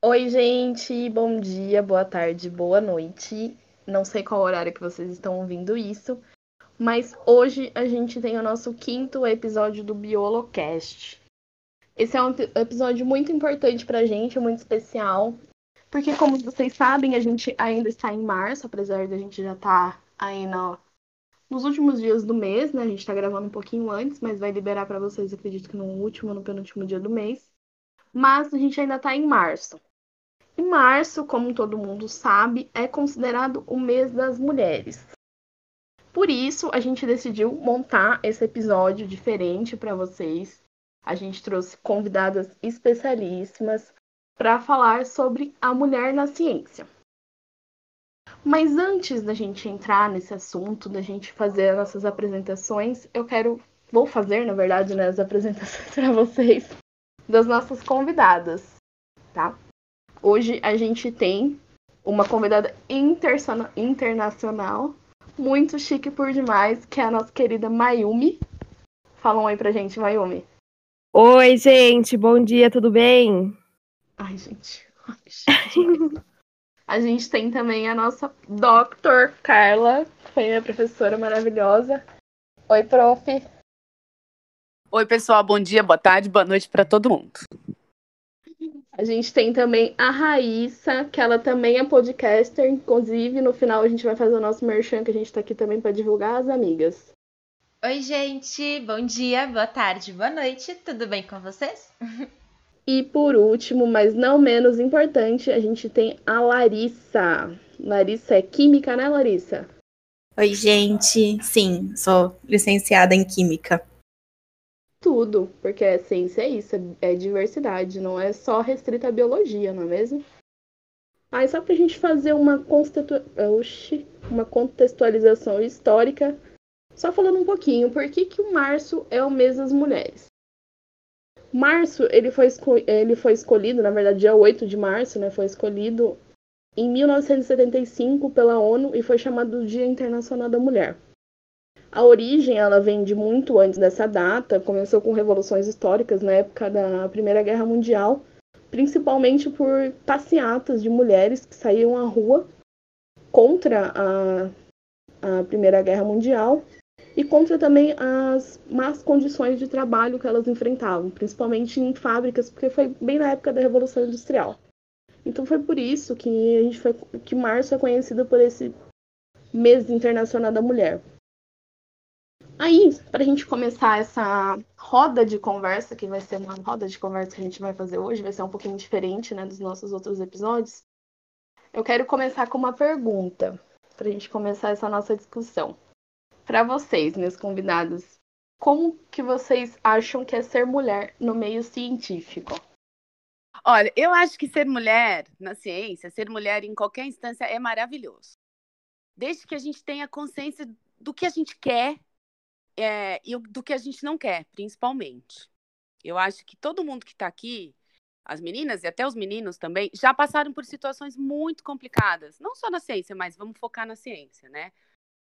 Oi, gente, bom dia, boa tarde, boa noite. Não sei qual horário que vocês estão ouvindo isso, mas hoje a gente tem o nosso quinto episódio do Biolocast. Esse é um episódio muito importante pra gente, muito especial, porque como vocês sabem, a gente ainda está em março, apesar de a gente já estar tá aí no, nos últimos dias do mês, né? A gente tá gravando um pouquinho antes, mas vai liberar para vocês, acredito que no último no penúltimo dia do mês. Mas a gente ainda tá em março. E março, como todo mundo sabe, é considerado o mês das mulheres. Por isso, a gente decidiu montar esse episódio diferente para vocês. A gente trouxe convidadas especialíssimas para falar sobre a mulher na ciência. Mas antes da gente entrar nesse assunto, da gente fazer as nossas apresentações, eu quero, vou fazer, na verdade, né, as apresentações para vocês das nossas convidadas, tá? Hoje a gente tem uma convidada internacional, muito chique por demais, que é a nossa querida Mayumi. Fala um oi pra gente, Mayumi. Oi, gente, bom dia, tudo bem? Ai, gente. a gente tem também a nossa Dr. Carla, que foi minha professora maravilhosa. Oi, prof. Oi, pessoal, bom dia, boa tarde, boa noite para todo mundo. A gente tem também a Raíssa, que ela também é podcaster. Inclusive, no final a gente vai fazer o nosso merchan, que a gente está aqui também para divulgar as amigas. Oi, gente. Bom dia, boa tarde, boa noite. Tudo bem com vocês? E por último, mas não menos importante, a gente tem a Larissa. Larissa é química, né, Larissa? Oi, gente. Sim, sou licenciada em química tudo, porque a ciência é isso, é diversidade, não é só restrita à biologia, não é mesmo? Aí só para a gente fazer uma, constitu... Oxi, uma contextualização histórica, só falando um pouquinho, por que, que o março é o mês das mulheres? Março, ele foi, esco... ele foi escolhido, na verdade, dia 8 de março, né, foi escolhido em 1975 pela ONU e foi chamado Dia Internacional da Mulher. A origem ela vem de muito antes dessa data, começou com revoluções históricas na época da Primeira Guerra Mundial, principalmente por passeatas de mulheres que saíam à rua contra a, a Primeira Guerra Mundial e contra também as más condições de trabalho que elas enfrentavam, principalmente em fábricas, porque foi bem na época da Revolução Industrial. Então foi por isso que a gente foi, que março é conhecido por esse mês internacional da mulher. Aí, para a gente começar essa roda de conversa, que vai ser uma roda de conversa que a gente vai fazer hoje, vai ser um pouquinho diferente né, dos nossos outros episódios. Eu quero começar com uma pergunta, para a gente começar essa nossa discussão. Para vocês, meus convidados, como que vocês acham que é ser mulher no meio científico? Olha, eu acho que ser mulher na ciência, ser mulher em qualquer instância é maravilhoso. Desde que a gente tenha consciência do que a gente quer é, e do que a gente não quer, principalmente. Eu acho que todo mundo que está aqui, as meninas e até os meninos também, já passaram por situações muito complicadas. Não só na ciência, mas vamos focar na ciência, né?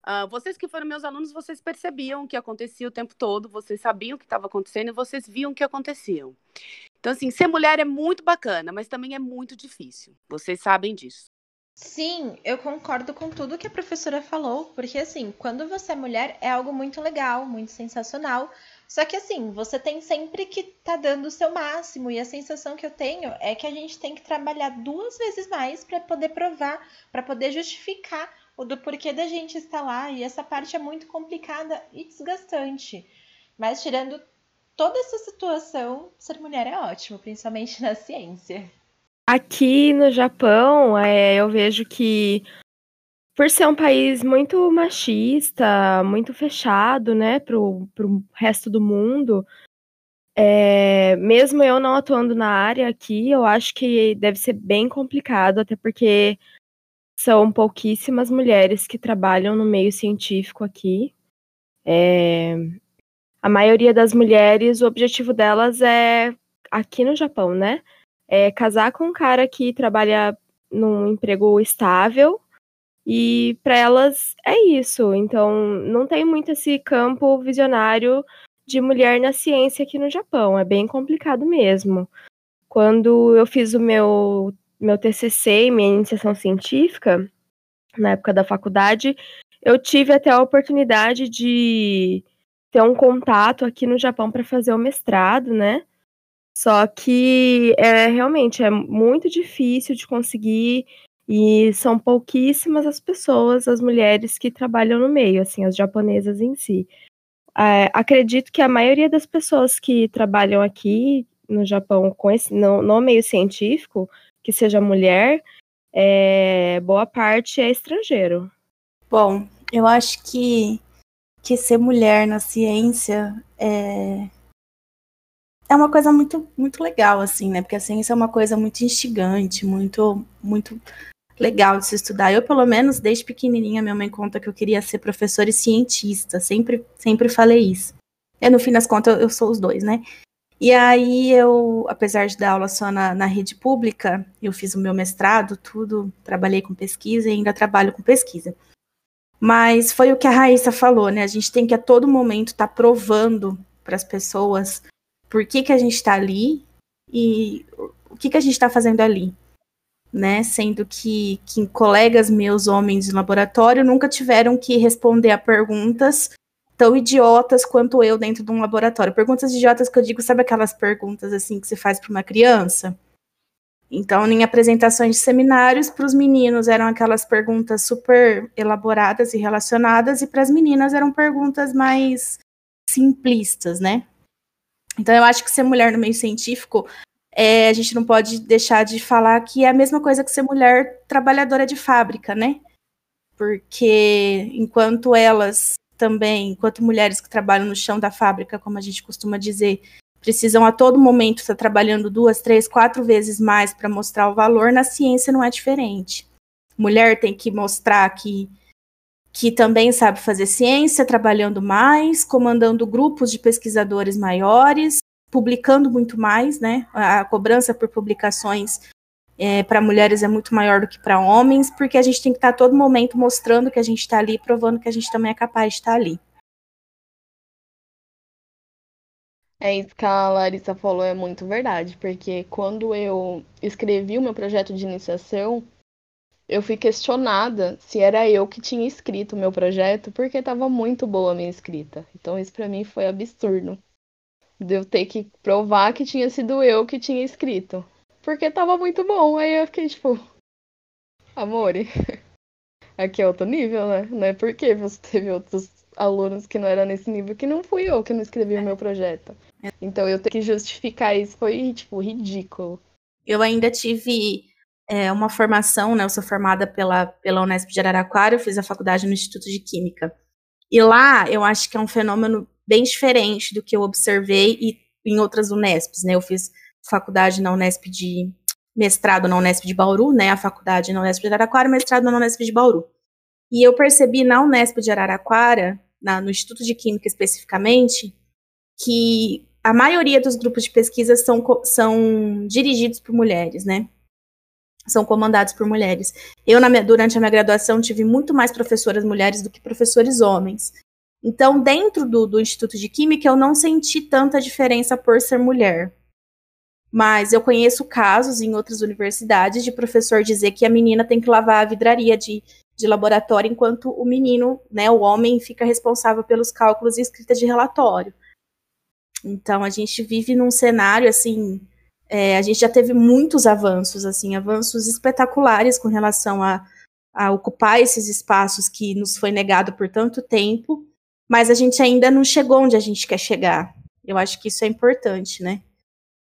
Uh, vocês que foram meus alunos, vocês percebiam o que acontecia o tempo todo, vocês sabiam o que estava acontecendo e vocês viam o que acontecia. Então, assim, ser mulher é muito bacana, mas também é muito difícil. Vocês sabem disso. Sim, eu concordo com tudo que a professora falou, porque assim, quando você é mulher é algo muito legal, muito sensacional. Só que assim, você tem sempre que tá dando o seu máximo e a sensação que eu tenho é que a gente tem que trabalhar duas vezes mais para poder provar, para poder justificar o do porquê da gente estar lá, e essa parte é muito complicada e desgastante. Mas tirando toda essa situação, ser mulher é ótimo, principalmente na ciência. Aqui no Japão, é, eu vejo que, por ser um país muito machista, muito fechado, né, pro, pro resto do mundo, é, mesmo eu não atuando na área aqui, eu acho que deve ser bem complicado, até porque são pouquíssimas mulheres que trabalham no meio científico aqui. É, a maioria das mulheres, o objetivo delas é aqui no Japão, né? É casar com um cara que trabalha num emprego estável e para elas é isso. Então, não tem muito esse campo visionário de mulher na ciência aqui no Japão. É bem complicado mesmo. quando eu fiz o meu, meu TCC, minha iniciação científica, na época da faculdade, eu tive até a oportunidade de ter um contato aqui no Japão para fazer o mestrado, né? Só que é realmente é muito difícil de conseguir e são pouquíssimas as pessoas, as mulheres que trabalham no meio, assim, as japonesas em si. É, acredito que a maioria das pessoas que trabalham aqui no Japão com esse no, no meio científico, que seja mulher, é, boa parte é estrangeiro. Bom, eu acho que, que ser mulher na ciência é, é uma coisa muito, muito legal, assim, né? Porque a ciência é uma coisa muito instigante, muito, muito legal de se estudar. Eu, pelo menos, desde pequenininha, minha mãe conta que eu queria ser professora e cientista. Sempre, sempre falei isso. E no fim das contas, eu sou os dois, né? E aí eu, apesar de dar aula só na, na rede pública, eu fiz o meu mestrado, tudo, trabalhei com pesquisa e ainda trabalho com pesquisa. Mas foi o que a Raíssa falou, né? A gente tem que a todo momento estar tá provando para as pessoas por que, que a gente está ali e o que, que a gente está fazendo ali. Né? Sendo que, que colegas meus, homens de laboratório, nunca tiveram que responder a perguntas tão idiotas quanto eu dentro de um laboratório. Perguntas idiotas que eu digo, sabe aquelas perguntas assim que se faz para uma criança? Então, em apresentações de seminários, para os meninos eram aquelas perguntas super elaboradas e relacionadas, e para as meninas eram perguntas mais simplistas, né? Então, eu acho que ser mulher no meio científico, é, a gente não pode deixar de falar que é a mesma coisa que ser mulher trabalhadora de fábrica, né? Porque enquanto elas também, enquanto mulheres que trabalham no chão da fábrica, como a gente costuma dizer, precisam a todo momento estar trabalhando duas, três, quatro vezes mais para mostrar o valor, na ciência não é diferente. Mulher tem que mostrar que, que também sabe fazer ciência, trabalhando mais, comandando grupos de pesquisadores maiores, publicando muito mais, né? A cobrança por publicações é, para mulheres é muito maior do que para homens, porque a gente tem que estar tá todo momento mostrando que a gente está ali, provando que a gente também é capaz de estar tá ali. É isso que a Larissa falou, é muito verdade, porque quando eu escrevi o meu projeto de iniciação, eu fui questionada se era eu que tinha escrito o meu projeto, porque estava muito boa a minha escrita. Então isso para mim foi absurdo. De eu ter que provar que tinha sido eu que tinha escrito porque tava muito bom. Aí eu fiquei tipo, amore, aqui é outro nível, né? Não é porque você teve outros alunos que não eram nesse nível que não fui eu que não escrevi o meu projeto. Então eu ter que justificar isso foi, tipo, ridículo. Eu ainda tive é, uma formação, né? Eu sou formada pela, pela Unesp de Araraquara, eu fiz a faculdade no Instituto de Química. E lá eu acho que é um fenômeno bem diferente do que eu observei e em outras Unesps, né? Eu fiz faculdade na Unesp de mestrado na Unesp de Bauru, né, a faculdade na Unesp de Araraquara, mestrado na Unesp de Bauru. E eu percebi na Unesp de Araraquara, na, no Instituto de Química especificamente, que a maioria dos grupos de pesquisa são, são dirigidos por mulheres, né? São comandados por mulheres. Eu, na, durante a minha graduação, tive muito mais professoras mulheres do que professores homens. Então, dentro do, do Instituto de Química, eu não senti tanta diferença por ser mulher. Mas eu conheço casos em outras universidades de professor dizer que a menina tem que lavar a vidraria de, de laboratório, enquanto o menino, né, o homem, fica responsável pelos cálculos e escrita de relatório. Então a gente vive num cenário assim, é, a gente já teve muitos avanços, assim, avanços espetaculares com relação a, a ocupar esses espaços que nos foi negado por tanto tempo, mas a gente ainda não chegou onde a gente quer chegar. Eu acho que isso é importante, né?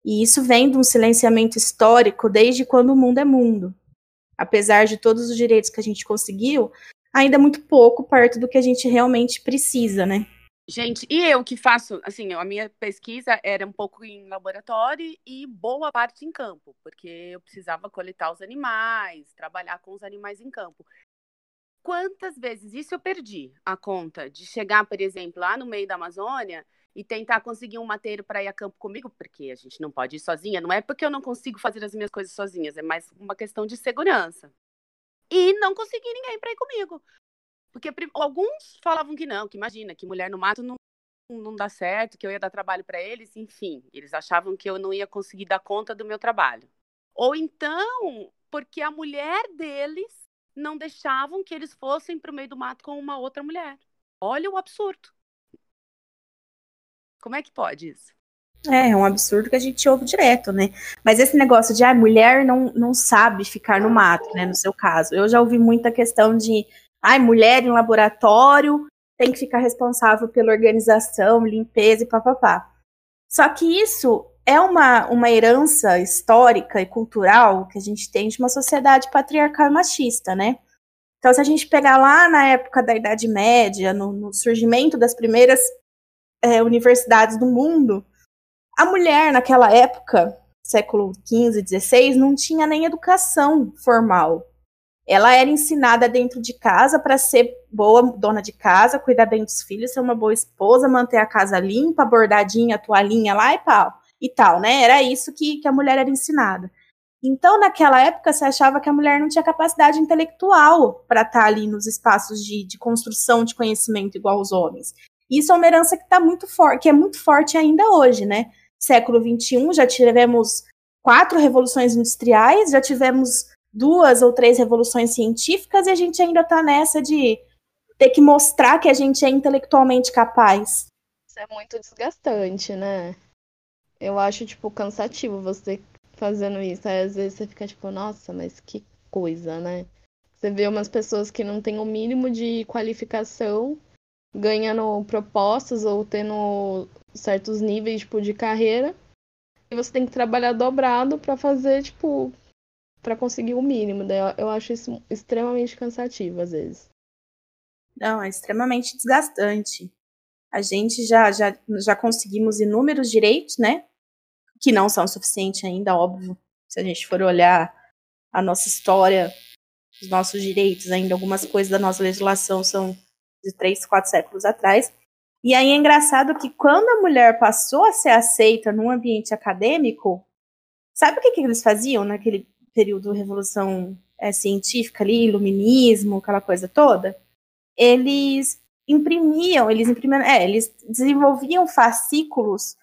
E isso vem de um silenciamento histórico desde quando o mundo é mundo. Apesar de todos os direitos que a gente conseguiu, ainda é muito pouco perto do que a gente realmente precisa, né? Gente, e eu que faço, assim, a minha pesquisa era um pouco em laboratório e boa parte em campo, porque eu precisava coletar os animais, trabalhar com os animais em campo. Quantas vezes isso eu perdi a conta de chegar, por exemplo, lá no meio da Amazônia e tentar conseguir um mateiro para ir a campo comigo, porque a gente não pode ir sozinha. Não é porque eu não consigo fazer as minhas coisas sozinhas, é mais uma questão de segurança. E não consegui ninguém para ir comigo. Porque alguns falavam que não, que imagina, que mulher no mato não, não dar certo, que eu ia dar trabalho para eles, enfim, eles achavam que eu não ia conseguir dar conta do meu trabalho. Ou então, porque a mulher deles não deixavam que eles fossem para o meio do mato com uma outra mulher. Olha o absurdo. Como é que pode isso? É, é um absurdo que a gente ouve direto, né? Mas esse negócio de, ah, mulher não, não sabe ficar no mato, né? No seu caso. Eu já ouvi muita questão de, ah, mulher em laboratório tem que ficar responsável pela organização, limpeza e papapá. Só que isso é uma, uma herança histórica e cultural que a gente tem de uma sociedade patriarcal e machista, né? Então, se a gente pegar lá na época da Idade Média, no, no surgimento das primeiras é, universidades do mundo, a mulher naquela época, século XV, XVI, não tinha nem educação formal. Ela era ensinada dentro de casa para ser boa dona de casa, cuidar bem dos filhos, ser uma boa esposa, manter a casa limpa, bordadinha, toalhinha lá e tal, e tal, né? Era isso que, que a mulher era ensinada. Então, naquela época, se achava que a mulher não tinha capacidade intelectual para estar tá ali nos espaços de, de construção de conhecimento igual os homens. Isso é uma herança que tá muito forte, que é muito forte ainda hoje, né? Século XXI, já tivemos quatro revoluções industriais, já tivemos duas ou três revoluções científicas e a gente ainda está nessa de ter que mostrar que a gente é intelectualmente capaz. Isso é muito desgastante, né? Eu acho, tipo, cansativo você fazendo isso. Aí, às vezes você fica tipo, nossa, mas que coisa, né? Você vê umas pessoas que não têm o mínimo de qualificação ganhando propostas ou tendo certos níveis tipo, de carreira. E você tem que trabalhar dobrado para fazer, tipo, para conseguir o mínimo. Daí eu acho isso extremamente cansativo às vezes. Não, é extremamente desgastante. A gente já, já, já conseguimos inúmeros direitos, né? Que não são suficientes ainda, óbvio. Se a gente for olhar a nossa história, os nossos direitos, ainda algumas coisas da nossa legislação são de três, quatro séculos atrás. E aí é engraçado que quando a mulher passou a ser aceita num ambiente acadêmico, sabe o que, que eles faziam naquele período revolução é, científica ali, iluminismo, aquela coisa toda, eles imprimiam, eles imprimiam, é, eles desenvolviam fascículos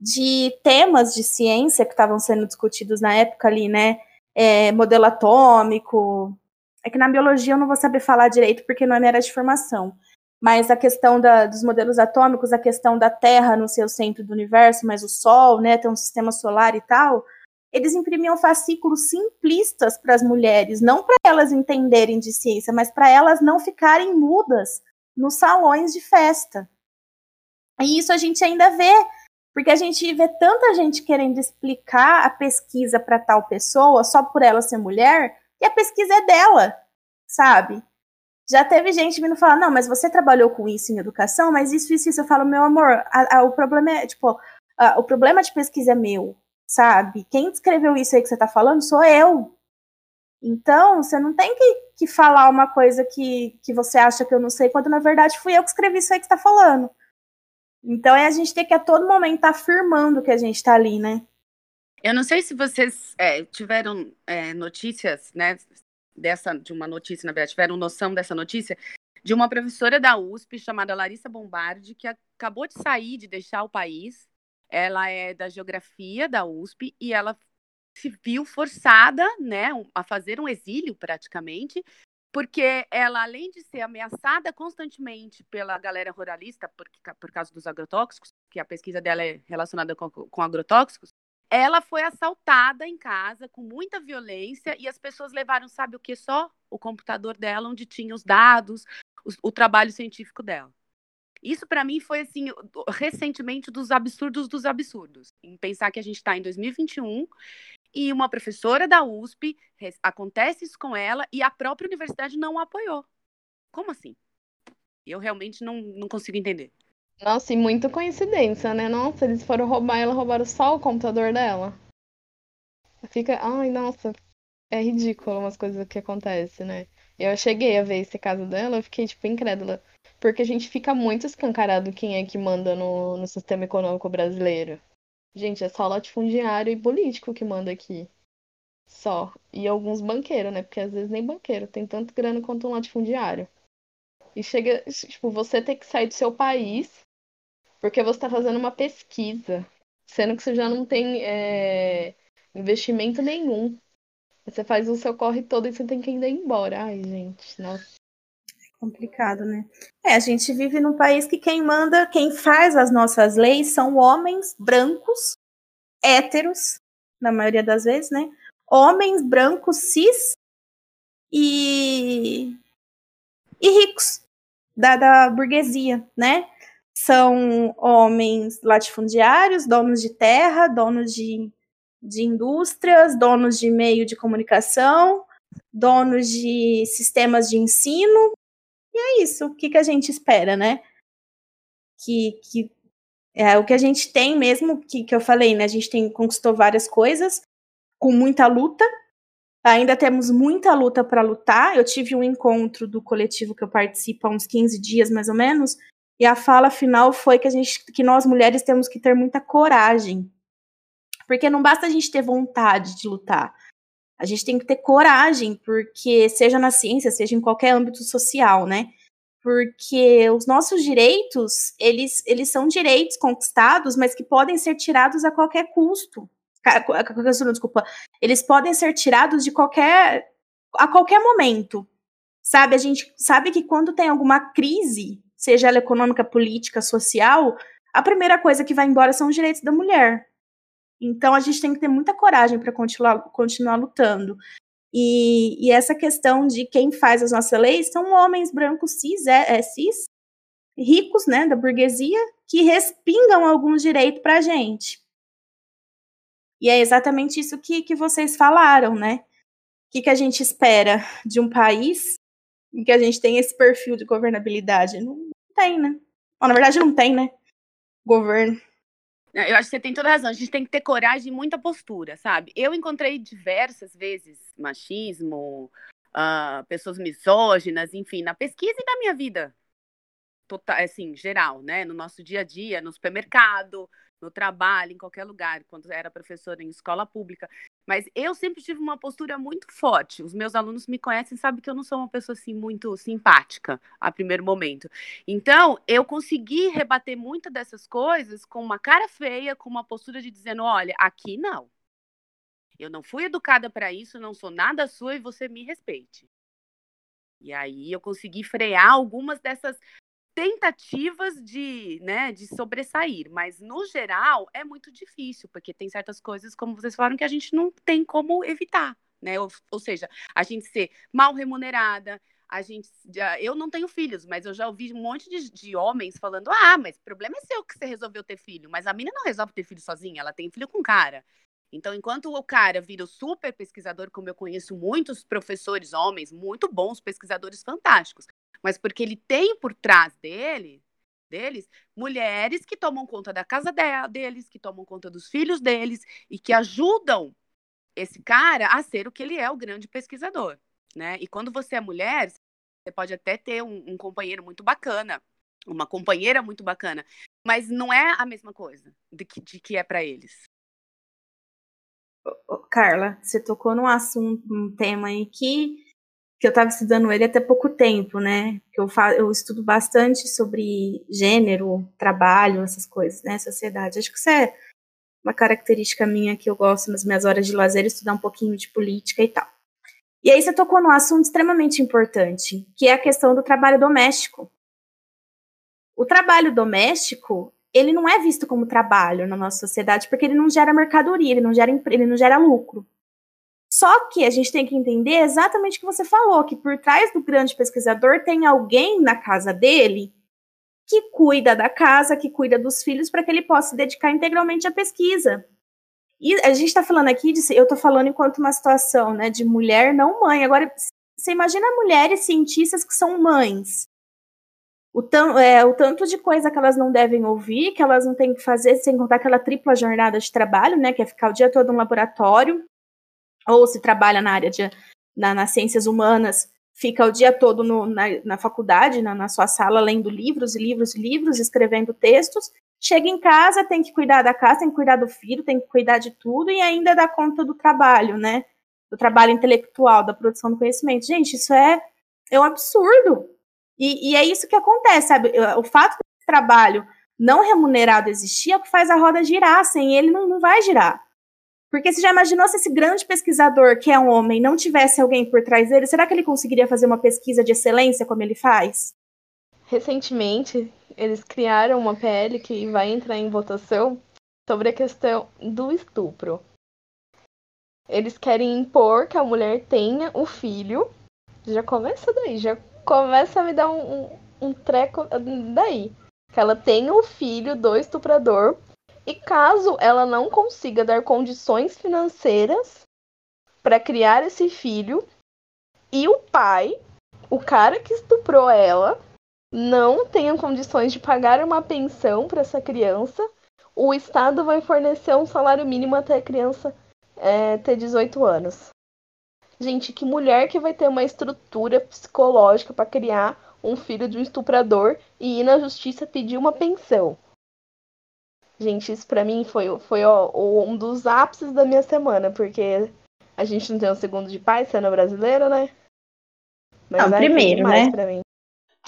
de temas de ciência que estavam sendo discutidos na época ali, né? É, modelo atômico. É que na biologia eu não vou saber falar direito porque não é minha área de formação. Mas a questão da, dos modelos atômicos, a questão da Terra no seu centro do universo, mas o Sol, né? Tem um sistema solar e tal eles imprimiam fascículos simplistas para as mulheres, não para elas entenderem de ciência, mas para elas não ficarem mudas nos salões de festa. E isso a gente ainda vê, porque a gente vê tanta gente querendo explicar a pesquisa para tal pessoa só por ela ser mulher, e a pesquisa é dela, sabe? Já teve gente vindo falar, não, mas você trabalhou com isso em educação, mas isso, isso, isso. Eu falo, meu amor, a, a, o problema é, tipo, a, o problema de pesquisa é meu sabe? Quem escreveu isso aí que você tá falando sou eu. Então, você não tem que, que falar uma coisa que, que você acha que eu não sei, quando na verdade fui eu que escrevi isso aí que você tá falando. Então, é a gente ter que a todo momento estar tá afirmando que a gente tá ali, né? Eu não sei se vocês é, tiveram é, notícias, né, dessa, de uma notícia, na verdade, tiveram noção dessa notícia, de uma professora da USP chamada Larissa Bombardi, que acabou de sair, de deixar o país, ela é da geografia da USP e ela se viu forçada, né, a fazer um exílio praticamente, porque ela, além de ser ameaçada constantemente pela galera ruralista, por, por causa dos agrotóxicos, que a pesquisa dela é relacionada com, com agrotóxicos, ela foi assaltada em casa com muita violência e as pessoas levaram, sabe o que? Só o computador dela, onde tinha os dados, o, o trabalho científico dela. Isso para mim foi assim, recentemente dos absurdos dos absurdos. Em pensar que a gente está em 2021 e uma professora da USP acontece isso com ela e a própria universidade não a apoiou. Como assim? Eu realmente não, não consigo entender. Nossa, e muita coincidência, né? Nossa, eles foram roubar ela, roubaram só o computador dela. Fica, ai, nossa, é ridículo umas coisas que acontecem, né? Eu cheguei a ver esse caso dela, eu fiquei, tipo, incrédula. Porque a gente fica muito escancarado quem é que manda no, no sistema econômico brasileiro. Gente, é só latifundiário e político que manda aqui. Só. E alguns banqueiros, né? Porque às vezes nem banqueiro tem tanto grana quanto um latifundiário. E chega, tipo, você ter que sair do seu país Porque você está fazendo uma pesquisa, sendo que você já não tem é, investimento nenhum. Você faz o seu corre todo e você tem que ainda ir embora. Ai, gente, nossa. Complicado, né? É, a gente vive num país que quem manda, quem faz as nossas leis são homens brancos, héteros, na maioria das vezes, né? Homens brancos, cis e, e ricos da, da burguesia, né? São homens latifundiários, donos de terra, donos de, de indústrias, donos de meio de comunicação, donos de sistemas de ensino. E é isso. O que, que a gente espera, né? Que, que é o que a gente tem mesmo, que, que eu falei, né? A gente tem, conquistou várias coisas com muita luta, Ainda temos muita luta para lutar. Eu tive um encontro do coletivo que eu participo há uns 15 dias, mais ou menos, e a fala final foi que a gente, que nós mulheres temos que ter muita coragem. Porque não basta a gente ter vontade de lutar. A gente tem que ter coragem, porque seja na ciência, seja em qualquer âmbito social, né? Porque os nossos direitos, eles, eles são direitos conquistados, mas que podem ser tirados a qualquer custo desculpa, eles podem ser tirados de qualquer a qualquer momento. Sabe, a gente sabe que quando tem alguma crise, seja ela econômica, política, social, a primeira coisa que vai embora são os direitos da mulher. Então a gente tem que ter muita coragem para continuar, continuar lutando. E, e, essa questão de quem faz as nossas leis são homens brancos cis, é, é cis, ricos, né, da burguesia, que respingam alguns direitos para a gente. E é exatamente isso que, que vocês falaram, né? O que, que a gente espera de um país em que a gente tem esse perfil de governabilidade? Não, não tem, né? Bom, na verdade, não tem, né? Governo. Eu acho que você tem toda razão. A gente tem que ter coragem e muita postura, sabe? Eu encontrei diversas vezes machismo, uh, pessoas misóginas, enfim, na pesquisa e na minha vida. Total, assim, geral, né? No nosso dia a dia, no supermercado, no trabalho, em qualquer lugar, quando era professora em escola pública. Mas eu sempre tive uma postura muito forte. Os meus alunos me conhecem, sabem que eu não sou uma pessoa assim muito simpática a primeiro momento. Então, eu consegui rebater muitas dessas coisas com uma cara feia, com uma postura de dizendo, olha, aqui não. Eu não fui educada para isso, não sou nada sua e você me respeite. E aí eu consegui frear algumas dessas tentativas de, né, de sobressair, mas no geral é muito difícil, porque tem certas coisas, como vocês falaram, que a gente não tem como evitar, né? Ou, ou seja, a gente ser mal remunerada, a gente. Eu não tenho filhos, mas eu já ouvi um monte de, de homens falando: ah, mas o problema é seu que você resolveu ter filho. Mas a mina não resolve ter filho sozinha, ela tem filho com cara. Então, enquanto o cara vira o super pesquisador, como eu conheço muitos professores homens, muito bons pesquisadores fantásticos, mas porque ele tem por trás dele, deles, mulheres que tomam conta da casa deles, que tomam conta dos filhos deles e que ajudam esse cara a ser o que ele é, o grande pesquisador, né? E quando você é mulher, você pode até ter um, um companheiro muito bacana, uma companheira muito bacana, mas não é a mesma coisa de que, de que é para eles. Carla, você tocou num assunto, um tema aí que que eu estava estudando ele até pouco tempo, né? Que eu, eu estudo bastante sobre gênero, trabalho, essas coisas, né? Sociedade. Acho que isso é uma característica minha que eu gosto nas minhas horas de lazer, estudar um pouquinho de política e tal. E aí você tocou num assunto extremamente importante, que é a questão do trabalho doméstico. O trabalho doméstico, ele não é visto como trabalho na nossa sociedade, porque ele não gera mercadoria, ele não gera, ele não gera lucro. Só que a gente tem que entender exatamente o que você falou, que por trás do grande pesquisador tem alguém na casa dele que cuida da casa, que cuida dos filhos, para que ele possa se dedicar integralmente à pesquisa. E a gente está falando aqui, de, eu estou falando enquanto uma situação né, de mulher não mãe. Agora, você imagina mulheres cientistas que são mães. O, tam, é, o tanto de coisa que elas não devem ouvir, que elas não têm que fazer, sem contar aquela tripla jornada de trabalho, né? Que é ficar o dia todo no laboratório, ou se trabalha na área de na, nas ciências humanas, fica o dia todo no, na, na, faculdade, na, na, sua sala, lendo livros e livros e livros, escrevendo textos. Chega em casa, tem que cuidar da casa, tem que cuidar do filho, tem que cuidar de tudo e ainda dá conta do trabalho, né? Do trabalho intelectual, da produção do conhecimento. Gente, isso é, é um absurdo. E, e é isso que acontece, sabe? O fato desse trabalho não remunerado existir é o que faz a roda girar. Sem ele, não, não vai girar. Porque você já imaginou se esse grande pesquisador, que é um homem, não tivesse alguém por trás dele, será que ele conseguiria fazer uma pesquisa de excelência como ele faz? Recentemente, eles criaram uma PL que vai entrar em votação sobre a questão do estupro. Eles querem impor que a mulher tenha o filho. Já começa daí, já começa a me dar um, um, um treco daí. Que ela tenha o filho do estuprador. E caso ela não consiga dar condições financeiras para criar esse filho, e o pai, o cara que estuprou ela, não tenha condições de pagar uma pensão para essa criança, o Estado vai fornecer um salário mínimo até a criança é, ter 18 anos. Gente, que mulher que vai ter uma estrutura psicológica para criar um filho de um estuprador e ir na justiça pedir uma pensão? Gente, isso para mim foi, foi ó, um dos ápices da minha semana, porque a gente não tem um segundo de pai sendo brasileiro, né? Mas não, primeiro, né?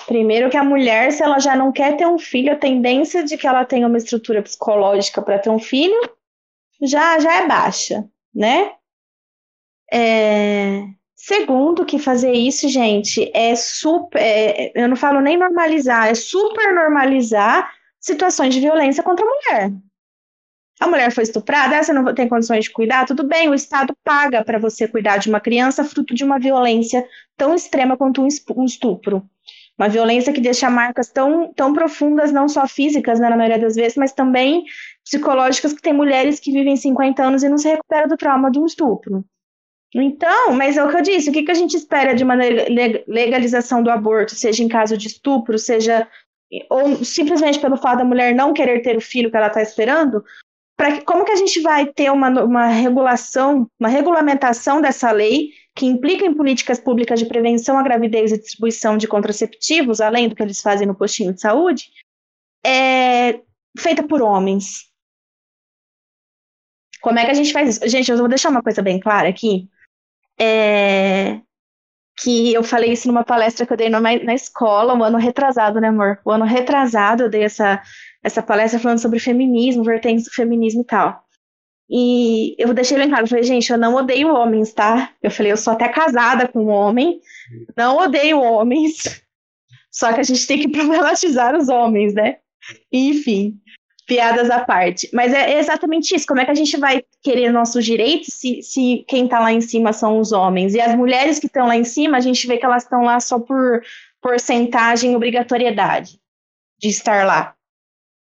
Primeiro que a mulher, se ela já não quer ter um filho, a tendência de que ela tenha uma estrutura psicológica para ter um filho já, já é baixa, né? É... Segundo, que fazer isso, gente, é super. É, eu não falo nem normalizar, é super normalizar situações de violência contra a mulher. A mulher foi estuprada, você não tem condições de cuidar, tudo bem, o Estado paga para você cuidar de uma criança fruto de uma violência tão extrema quanto um estupro. Uma violência que deixa marcas tão, tão profundas, não só físicas, né, na maioria das vezes, mas também psicológicas, que tem mulheres que vivem 50 anos e não se recuperam do trauma de um estupro. Então, mas é o que eu disse, o que, que a gente espera de uma legalização do aborto, seja em caso de estupro, seja ou simplesmente pelo fato da mulher não querer ter o filho que ela está esperando, para como que a gente vai ter uma, uma regulação, uma regulamentação dessa lei que implica em políticas públicas de prevenção à gravidez e distribuição de contraceptivos, além do que eles fazem no postinho de saúde, é feita por homens. Como é que a gente faz isso? Gente, eu vou deixar uma coisa bem clara aqui. É, que eu falei isso numa palestra que eu dei na, na escola, um ano retrasado, né, amor? O ano retrasado eu dei essa, essa palestra falando sobre feminismo, vertentes do feminismo e tal. E eu deixei bem claro, eu falei, gente, eu não odeio homens, tá? Eu falei, eu sou até casada com um homem, não odeio homens, só que a gente tem que problematizar os homens, né? Enfim, piadas à parte. Mas é exatamente isso, como é que a gente vai querer nossos direitos se, se quem tá lá em cima são os homens? E as mulheres que estão lá em cima, a gente vê que elas estão lá só por porcentagem obrigatoriedade de estar lá.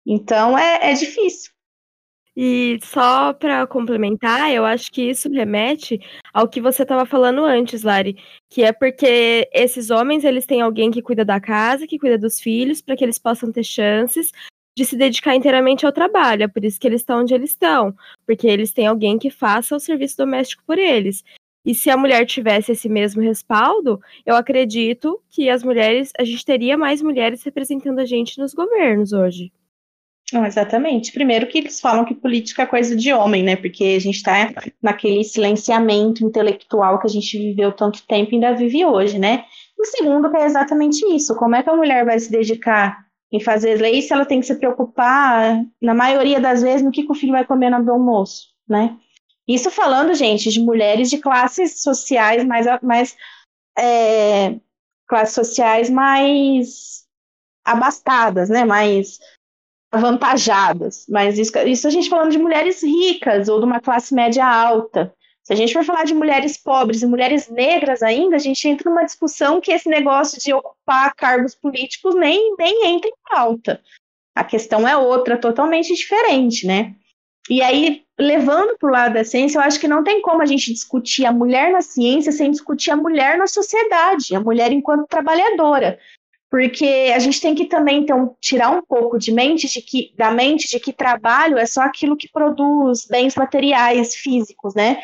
Então é, é difícil. E só para complementar, eu acho que isso remete ao que você estava falando antes, Lari, que é porque esses homens eles têm alguém que cuida da casa, que cuida dos filhos, para que eles possam ter chances de se dedicar inteiramente ao trabalho. É por isso que eles estão onde eles estão, porque eles têm alguém que faça o serviço doméstico por eles. E se a mulher tivesse esse mesmo respaldo, eu acredito que as mulheres, a gente teria mais mulheres representando a gente nos governos hoje. Não, exatamente. Primeiro que eles falam que política é coisa de homem, né? Porque a gente está naquele silenciamento intelectual que a gente viveu tanto tempo e ainda vive hoje, né? E segundo que é exatamente isso. Como é que a mulher vai se dedicar em fazer leis se ela tem que se preocupar, na maioria das vezes, no que, que o filho vai comer no almoço, né? Isso falando, gente, de mulheres de classes sociais mais, mais é, classes sociais mais abastadas, né? Mais avantajadas, mas isso, isso a gente falando de mulheres ricas ou de uma classe média alta. Se a gente for falar de mulheres pobres e mulheres negras ainda, a gente entra numa discussão que esse negócio de ocupar cargos políticos nem, nem entra em pauta. A questão é outra, totalmente diferente, né? E aí, levando para o lado da ciência, eu acho que não tem como a gente discutir a mulher na ciência sem discutir a mulher na sociedade, a mulher enquanto trabalhadora porque a gente tem que também então, tirar um pouco de mente de que, da mente de que trabalho é só aquilo que produz bens materiais, físicos, né?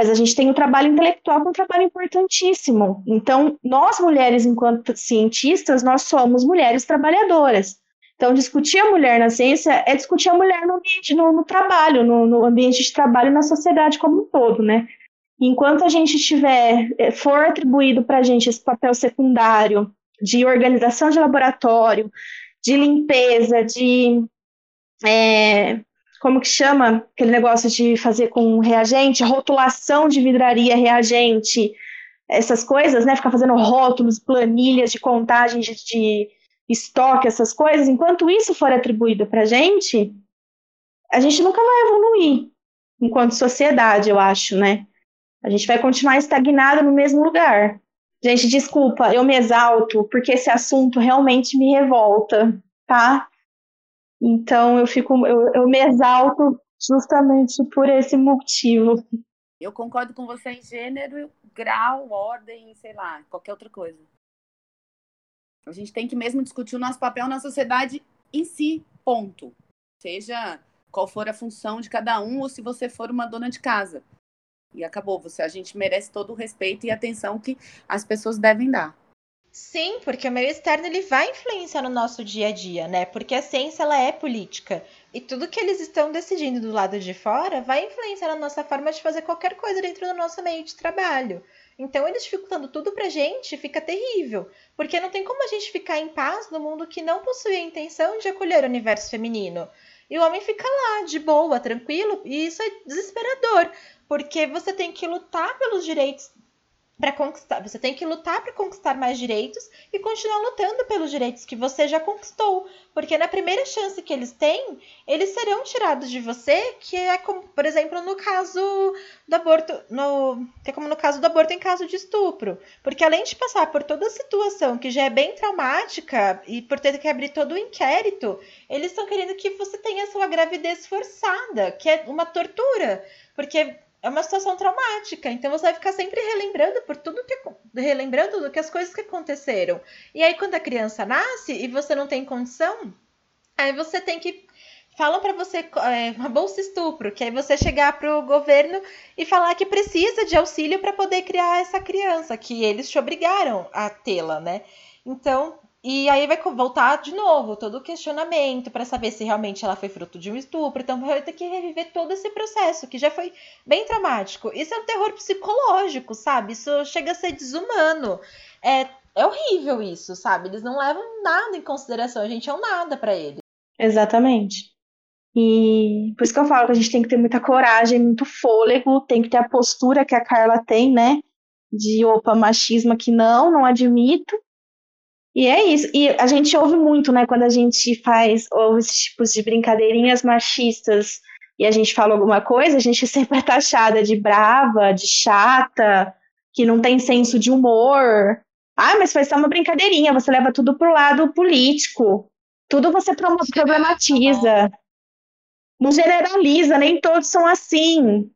Mas a gente tem o trabalho intelectual, que um trabalho importantíssimo. Então, nós mulheres, enquanto cientistas, nós somos mulheres trabalhadoras. Então, discutir a mulher na ciência é discutir a mulher no ambiente, no, no trabalho, no, no, ambiente de trabalho na sociedade como um todo, né? Enquanto a gente tiver, eh, for atribuído para a gente esse papel secundário de organização de laboratório, de limpeza, de. É, como que chama aquele negócio de fazer com reagente? Rotulação de vidraria reagente, essas coisas, né? Ficar fazendo rótulos, planilhas de contagem de, de estoque, essas coisas. Enquanto isso for atribuído para a gente, a gente nunca vai evoluir enquanto sociedade, eu acho, né? A gente vai continuar estagnado no mesmo lugar. Gente, desculpa, eu me exalto porque esse assunto realmente me revolta, tá? Então eu fico, eu, eu me exalto justamente por esse motivo. Eu concordo com você em gênero, grau, ordem, sei lá, qualquer outra coisa. A gente tem que mesmo discutir o nosso papel na sociedade em si, ponto. Seja qual for a função de cada um ou se você for uma dona de casa. E acabou, você a gente merece todo o respeito e atenção que as pessoas devem dar. Sim, porque o meio externo ele vai influenciar no nosso dia a dia, né? Porque a ciência ela é política e tudo que eles estão decidindo do lado de fora vai influenciar na nossa forma de fazer qualquer coisa dentro do nosso meio de trabalho. Então, eles dificultando tudo pra gente fica terrível, porque não tem como a gente ficar em paz no mundo que não possui a intenção de acolher o universo feminino. E o homem fica lá, de boa, tranquilo, e isso é desesperador, porque você tem que lutar pelos direitos para conquistar, você tem que lutar para conquistar mais direitos e continuar lutando pelos direitos que você já conquistou, porque na primeira chance que eles têm, eles serão tirados de você, que é como, por exemplo, no caso do aborto, no, que é como no caso do aborto em caso de estupro, porque além de passar por toda a situação que já é bem traumática e por ter que abrir todo o inquérito, eles estão querendo que você tenha sua gravidez forçada, que é uma tortura, porque é uma situação traumática. Então você vai ficar sempre relembrando por tudo que relembrando do que as coisas que aconteceram. E aí quando a criança nasce e você não tem condição, aí você tem que falam para você é, uma bolsa estupro, que aí você chegar para o governo e falar que precisa de auxílio para poder criar essa criança, que eles te obrigaram a tê-la, né? Então, e aí vai voltar de novo todo o questionamento para saber se realmente ela foi fruto de um estupro. Então vai ter que reviver todo esse processo, que já foi bem traumático. Isso é um terror psicológico, sabe? Isso chega a ser desumano. É, é horrível isso, sabe? Eles não levam nada em consideração, a gente é um nada para eles. Exatamente. E por isso que eu falo que a gente tem que ter muita coragem, muito fôlego, tem que ter a postura que a Carla tem, né? De opa, machismo aqui não, não admito e é isso. E a gente ouve muito, né, quando a gente faz ouve esses tipos de brincadeirinhas machistas e a gente fala alguma coisa, a gente sempre é taxada de brava, de chata, que não tem senso de humor. Ah, mas foi só uma brincadeirinha, você leva tudo pro lado político. Tudo você problematiza. Não generaliza, nem todos são assim.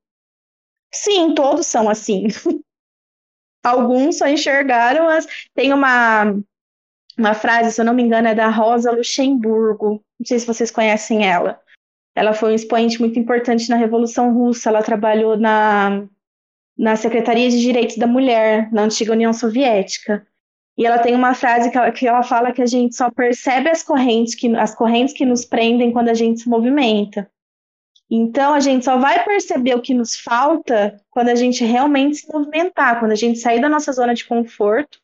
Sim, todos são assim. Alguns só enxergaram as. Tem uma uma frase, se eu não me engano, é da Rosa Luxemburgo. Não sei se vocês conhecem ela. Ela foi um expoente muito importante na Revolução Russa. Ela trabalhou na, na Secretaria de Direitos da Mulher, na antiga União Soviética. E ela tem uma frase que ela, que ela fala que a gente só percebe as correntes, que, as correntes que nos prendem quando a gente se movimenta. Então, a gente só vai perceber o que nos falta quando a gente realmente se movimentar, quando a gente sair da nossa zona de conforto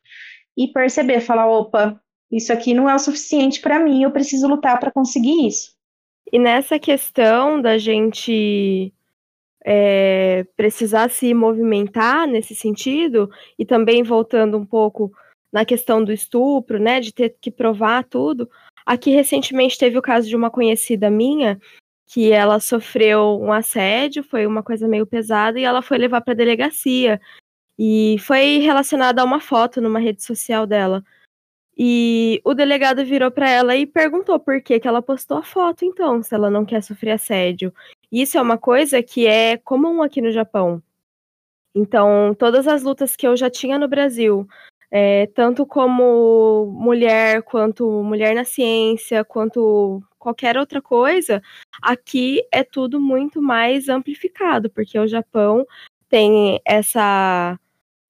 e perceber, falar, opa, isso aqui não é o suficiente para mim, eu preciso lutar para conseguir isso. E nessa questão da gente é, precisar se movimentar nesse sentido, e também voltando um pouco na questão do estupro, né, de ter que provar tudo, aqui recentemente teve o caso de uma conhecida minha que ela sofreu um assédio, foi uma coisa meio pesada, e ela foi levar para a delegacia. E foi relacionada a uma foto numa rede social dela. E o delegado virou para ela e perguntou por que, que ela postou a foto, então, se ela não quer sofrer assédio. Isso é uma coisa que é comum aqui no Japão. Então, todas as lutas que eu já tinha no Brasil, é, tanto como mulher, quanto mulher na ciência, quanto qualquer outra coisa, aqui é tudo muito mais amplificado, porque o Japão tem essa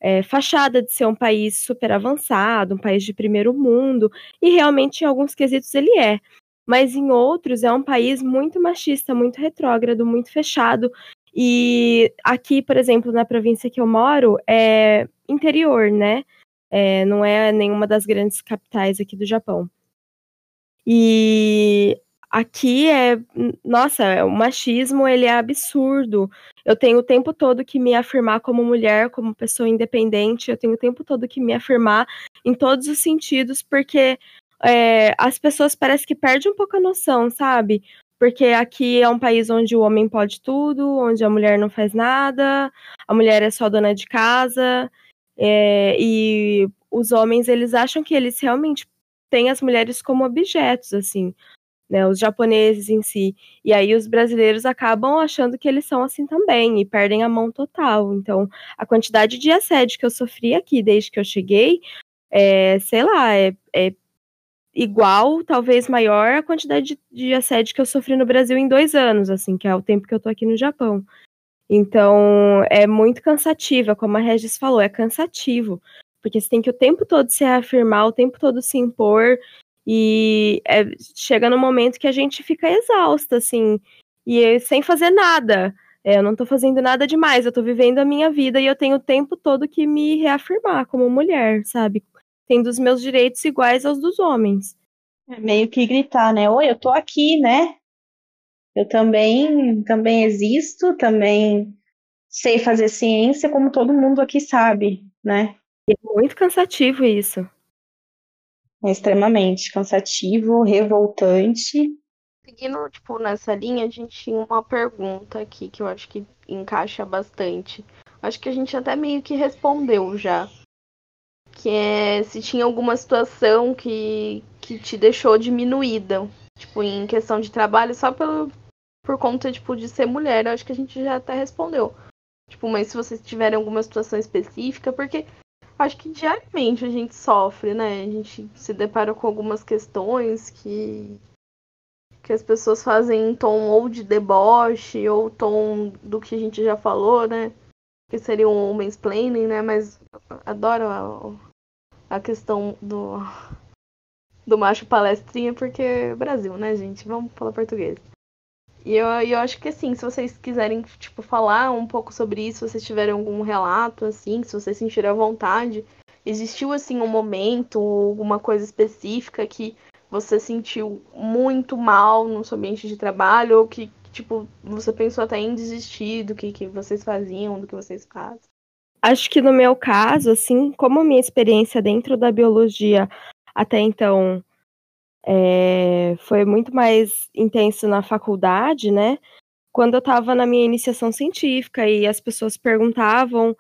é, fachada de ser um país super avançado, um país de primeiro mundo, e realmente em alguns quesitos ele é. Mas em outros é um país muito machista, muito retrógrado, muito fechado. E aqui, por exemplo, na província que eu moro, é interior, né? É, não é nenhuma das grandes capitais aqui do Japão. E aqui é, nossa, o machismo ele é absurdo. Eu tenho o tempo todo que me afirmar como mulher, como pessoa independente, eu tenho o tempo todo que me afirmar em todos os sentidos, porque é, as pessoas parecem que perdem um pouco a noção, sabe? Porque aqui é um país onde o homem pode tudo, onde a mulher não faz nada, a mulher é só dona de casa, é, e os homens eles acham que eles realmente têm as mulheres como objetos, assim né, os japoneses em si. E aí os brasileiros acabam achando que eles são assim também e perdem a mão total. Então, a quantidade de assédio que eu sofri aqui desde que eu cheguei, é, sei lá, é, é igual, talvez maior, a quantidade de, assédio que eu sofri no Brasil em dois anos, assim, que é o tempo que eu tô aqui no Japão. Então, é muito cansativa, como a Regis falou, é cansativo. Porque você tem que o tempo todo se reafirmar, o tempo todo se impor, e é, chega no momento que a gente fica exausta, assim, e sem fazer nada. É, eu não tô fazendo nada demais, eu tô vivendo a minha vida e eu tenho o tempo todo que me reafirmar como mulher, sabe? Tendo os meus direitos iguais aos dos homens. É meio que gritar, né? Oi, eu tô aqui, né? Eu também, também existo, também sei fazer ciência como todo mundo aqui sabe, né? É muito cansativo isso. É extremamente cansativo, revoltante. Seguindo, tipo, nessa linha, a gente tinha uma pergunta aqui que eu acho que encaixa bastante. Acho que a gente até meio que respondeu já. Que é se tinha alguma situação que, que te deixou diminuída. Tipo, em questão de trabalho, só pelo, por conta, tipo, de ser mulher. Acho que a gente já até respondeu. Tipo, mas se vocês tiverem alguma situação específica, porque acho que diariamente a gente sofre, né? A gente se depara com algumas questões que que as pessoas fazem em tom ou de deboche ou tom do que a gente já falou, né? Que seria um mansplaining, né? Mas adoro a, a questão do do macho palestrinha porque é Brasil, né, gente? Vamos falar português. E eu, eu acho que assim, se vocês quiserem, tipo, falar um pouco sobre isso, se vocês tiverem algum relato, assim, se vocês sentirem à vontade, existiu assim um momento, alguma coisa específica que você sentiu muito mal no seu ambiente de trabalho, ou que, tipo, você pensou até em desistir do que, que vocês faziam, do que vocês fazem? Acho que no meu caso, assim, como a minha experiência dentro da biologia até então é, foi muito mais intenso na faculdade, né? Quando eu estava na minha iniciação científica e as pessoas perguntavam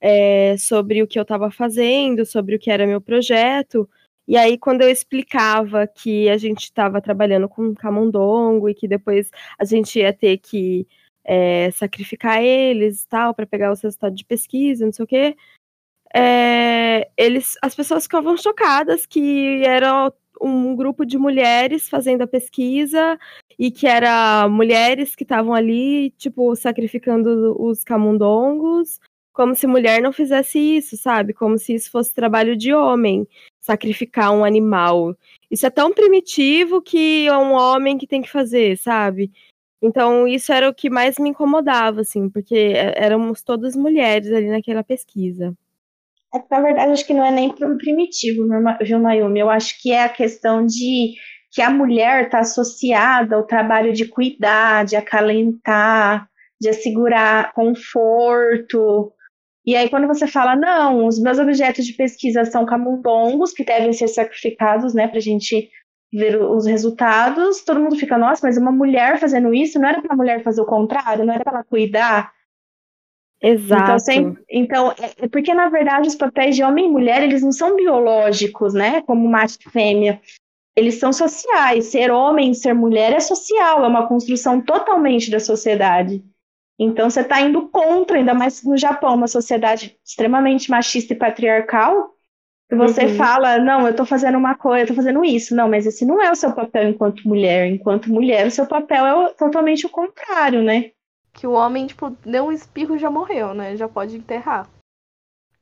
é, sobre o que eu estava fazendo, sobre o que era meu projeto. E aí, quando eu explicava que a gente estava trabalhando com camundongo e que depois a gente ia ter que é, sacrificar eles e tal, para pegar os resultados de pesquisa, não sei o quê, é, eles, as pessoas ficavam chocadas que era um grupo de mulheres fazendo a pesquisa e que era mulheres que estavam ali, tipo, sacrificando os camundongos, como se mulher não fizesse isso, sabe? Como se isso fosse trabalho de homem, sacrificar um animal. Isso é tão primitivo que é um homem que tem que fazer, sabe? Então, isso era o que mais me incomodava, assim, porque é, éramos todas mulheres ali naquela pesquisa. É que, na verdade, acho que não é nem primitivo, viu, Mayumi? Eu acho que é a questão de que a mulher está associada ao trabalho de cuidar, de acalentar, de assegurar conforto. E aí, quando você fala, não, os meus objetos de pesquisa são camundongos, que devem ser sacrificados, né, para a gente ver os resultados, todo mundo fica, nossa, mas uma mulher fazendo isso, não era para a mulher fazer o contrário, não era para ela cuidar, Exato. Então, então é, porque na verdade os papéis de homem e mulher, eles não são biológicos, né? Como macho e fêmea. Eles são sociais. Ser homem, ser mulher é social, é uma construção totalmente da sociedade. Então você está indo contra, ainda mais no Japão, uma sociedade extremamente machista e patriarcal. E você uhum. fala, não, eu estou fazendo uma coisa, eu estou fazendo isso. Não, mas esse não é o seu papel enquanto mulher. Enquanto mulher, o seu papel é totalmente o contrário, né? Que o homem, tipo, deu um espirro e já morreu, né? Já pode enterrar.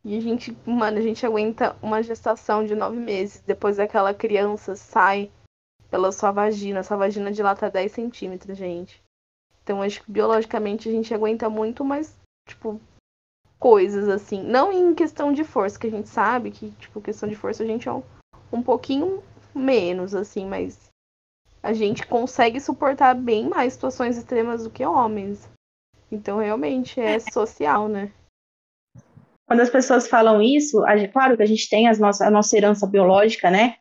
E a gente, mano, a gente aguenta uma gestação de nove meses. Depois aquela criança sai pela sua vagina. Sua vagina dilata 10 centímetros, gente. Então acho que biologicamente a gente aguenta muito mais, tipo, coisas assim. Não em questão de força, que a gente sabe que, tipo, questão de força a gente é um, um pouquinho menos, assim, mas a gente consegue suportar bem mais situações extremas do que homens. Então, realmente, é social, né? Quando as pessoas falam isso, a gente, claro que a gente tem as nossa, a nossa herança biológica, né?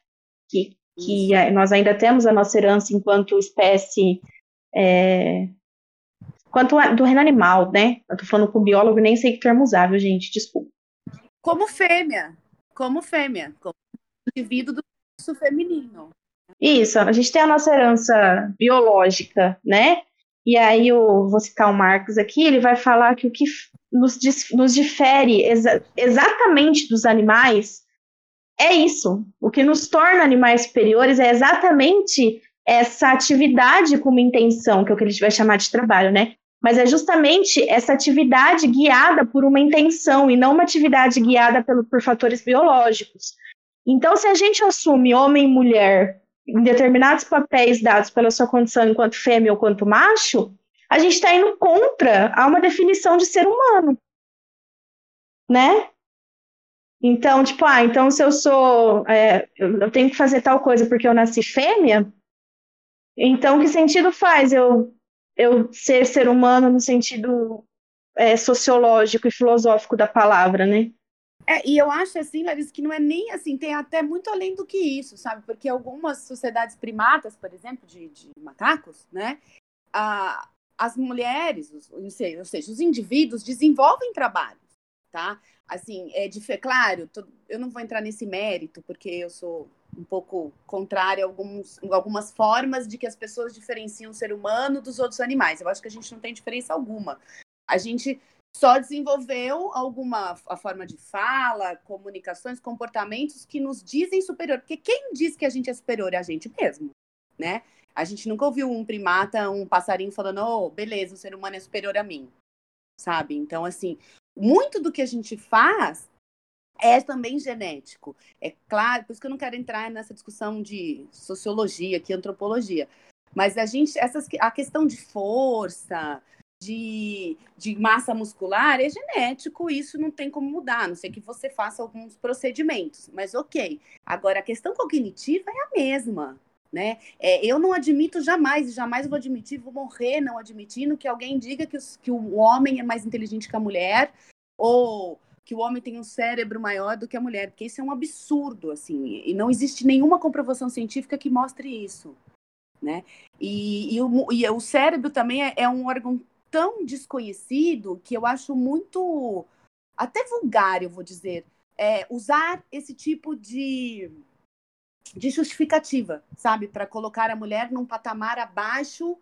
Que, que nós ainda temos a nossa herança enquanto espécie. É, quanto a, do reino animal, né? Eu tô falando com biólogo nem sei que termo usar, viu, gente? Desculpa. Como fêmea. Como fêmea. Como indivíduo do sexo feminino. Isso, a gente tem a nossa herança biológica, né? E aí eu vou citar o Marcos aqui, ele vai falar que o que nos, nos difere exa exatamente dos animais é isso. O que nos torna animais superiores é exatamente essa atividade com uma intenção, que é o que a gente vai chamar de trabalho, né? Mas é justamente essa atividade guiada por uma intenção e não uma atividade guiada pelo, por fatores biológicos. Então, se a gente assume homem e mulher em determinados papéis dados pela sua condição enquanto fêmea ou quanto macho, a gente está indo contra a uma definição de ser humano, né? Então, tipo, ah, então se eu sou, é, eu tenho que fazer tal coisa porque eu nasci fêmea, então que sentido faz eu, eu ser ser humano no sentido é, sociológico e filosófico da palavra, né? É, e eu acho assim, Larissa, que não é nem assim, tem até muito além do que isso, sabe? Porque algumas sociedades primatas, por exemplo, de, de macacos, né? A, as mulheres, os, ou seja, os indivíduos desenvolvem trabalhos, tá? Assim, é de claro, tô, eu não vou entrar nesse mérito, porque eu sou um pouco contrária a alguns, algumas formas de que as pessoas diferenciam o ser humano dos outros animais. Eu acho que a gente não tem diferença alguma. A gente só desenvolveu alguma a forma de fala, comunicações, comportamentos que nos dizem superior. Porque quem diz que a gente é superior é a gente mesmo, né? A gente nunca ouviu um primata, um passarinho falando, oh, beleza, o ser humano é superior a mim, sabe? Então, assim, muito do que a gente faz é também genético. É claro, por isso que eu não quero entrar nessa discussão de sociologia, aqui, antropologia. Mas a gente, essas, a questão de força, de, de massa muscular é genético, isso não tem como mudar, a não ser que você faça alguns procedimentos, mas ok. Agora, a questão cognitiva é a mesma, né? É, eu não admito jamais, jamais vou admitir, vou morrer não admitindo que alguém diga que, os, que o homem é mais inteligente que a mulher, ou que o homem tem um cérebro maior do que a mulher, porque isso é um absurdo, assim, e não existe nenhuma comprovação científica que mostre isso, né? E, e, o, e o cérebro também é, é um órgão tão desconhecido que eu acho muito até vulgar, eu vou dizer, é, usar esse tipo de, de justificativa, sabe, para colocar a mulher num patamar abaixo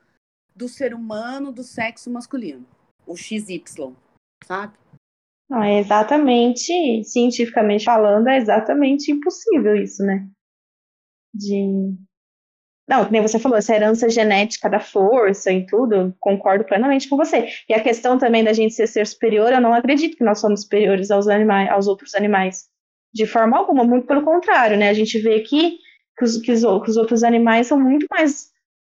do ser humano do sexo masculino, o XY, sabe? Não, é exatamente, cientificamente falando, é exatamente impossível isso, né? De não, como você falou, essa herança genética da força e tudo, concordo plenamente com você. E a questão também da gente ser ser superior, eu não acredito que nós somos superiores aos, animais, aos outros animais. De forma alguma, muito pelo contrário, né? A gente vê que, que, os, que, os, que os outros animais são muito mais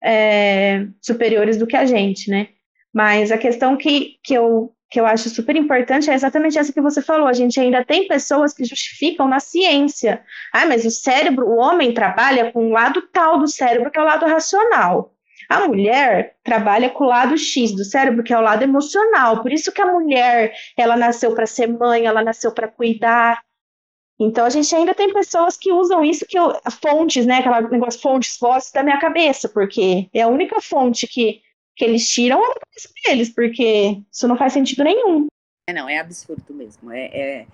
é, superiores do que a gente, né? Mas a questão que, que eu que eu acho super importante é exatamente essa que você falou. A gente ainda tem pessoas que justificam na ciência. Ah, mas o cérebro, o homem trabalha com o lado tal do cérebro, que é o lado racional. A mulher trabalha com o lado X do cérebro, que é o lado emocional. Por isso que a mulher, ela nasceu para ser mãe, ela nasceu para cuidar. Então a gente ainda tem pessoas que usam isso que eu, fontes, né, aquela negócio fontes fósseis da minha cabeça, porque é a única fonte que que eles tiram é da cabeça deles, porque isso não faz sentido nenhum. É, não, é absurdo mesmo. É, é,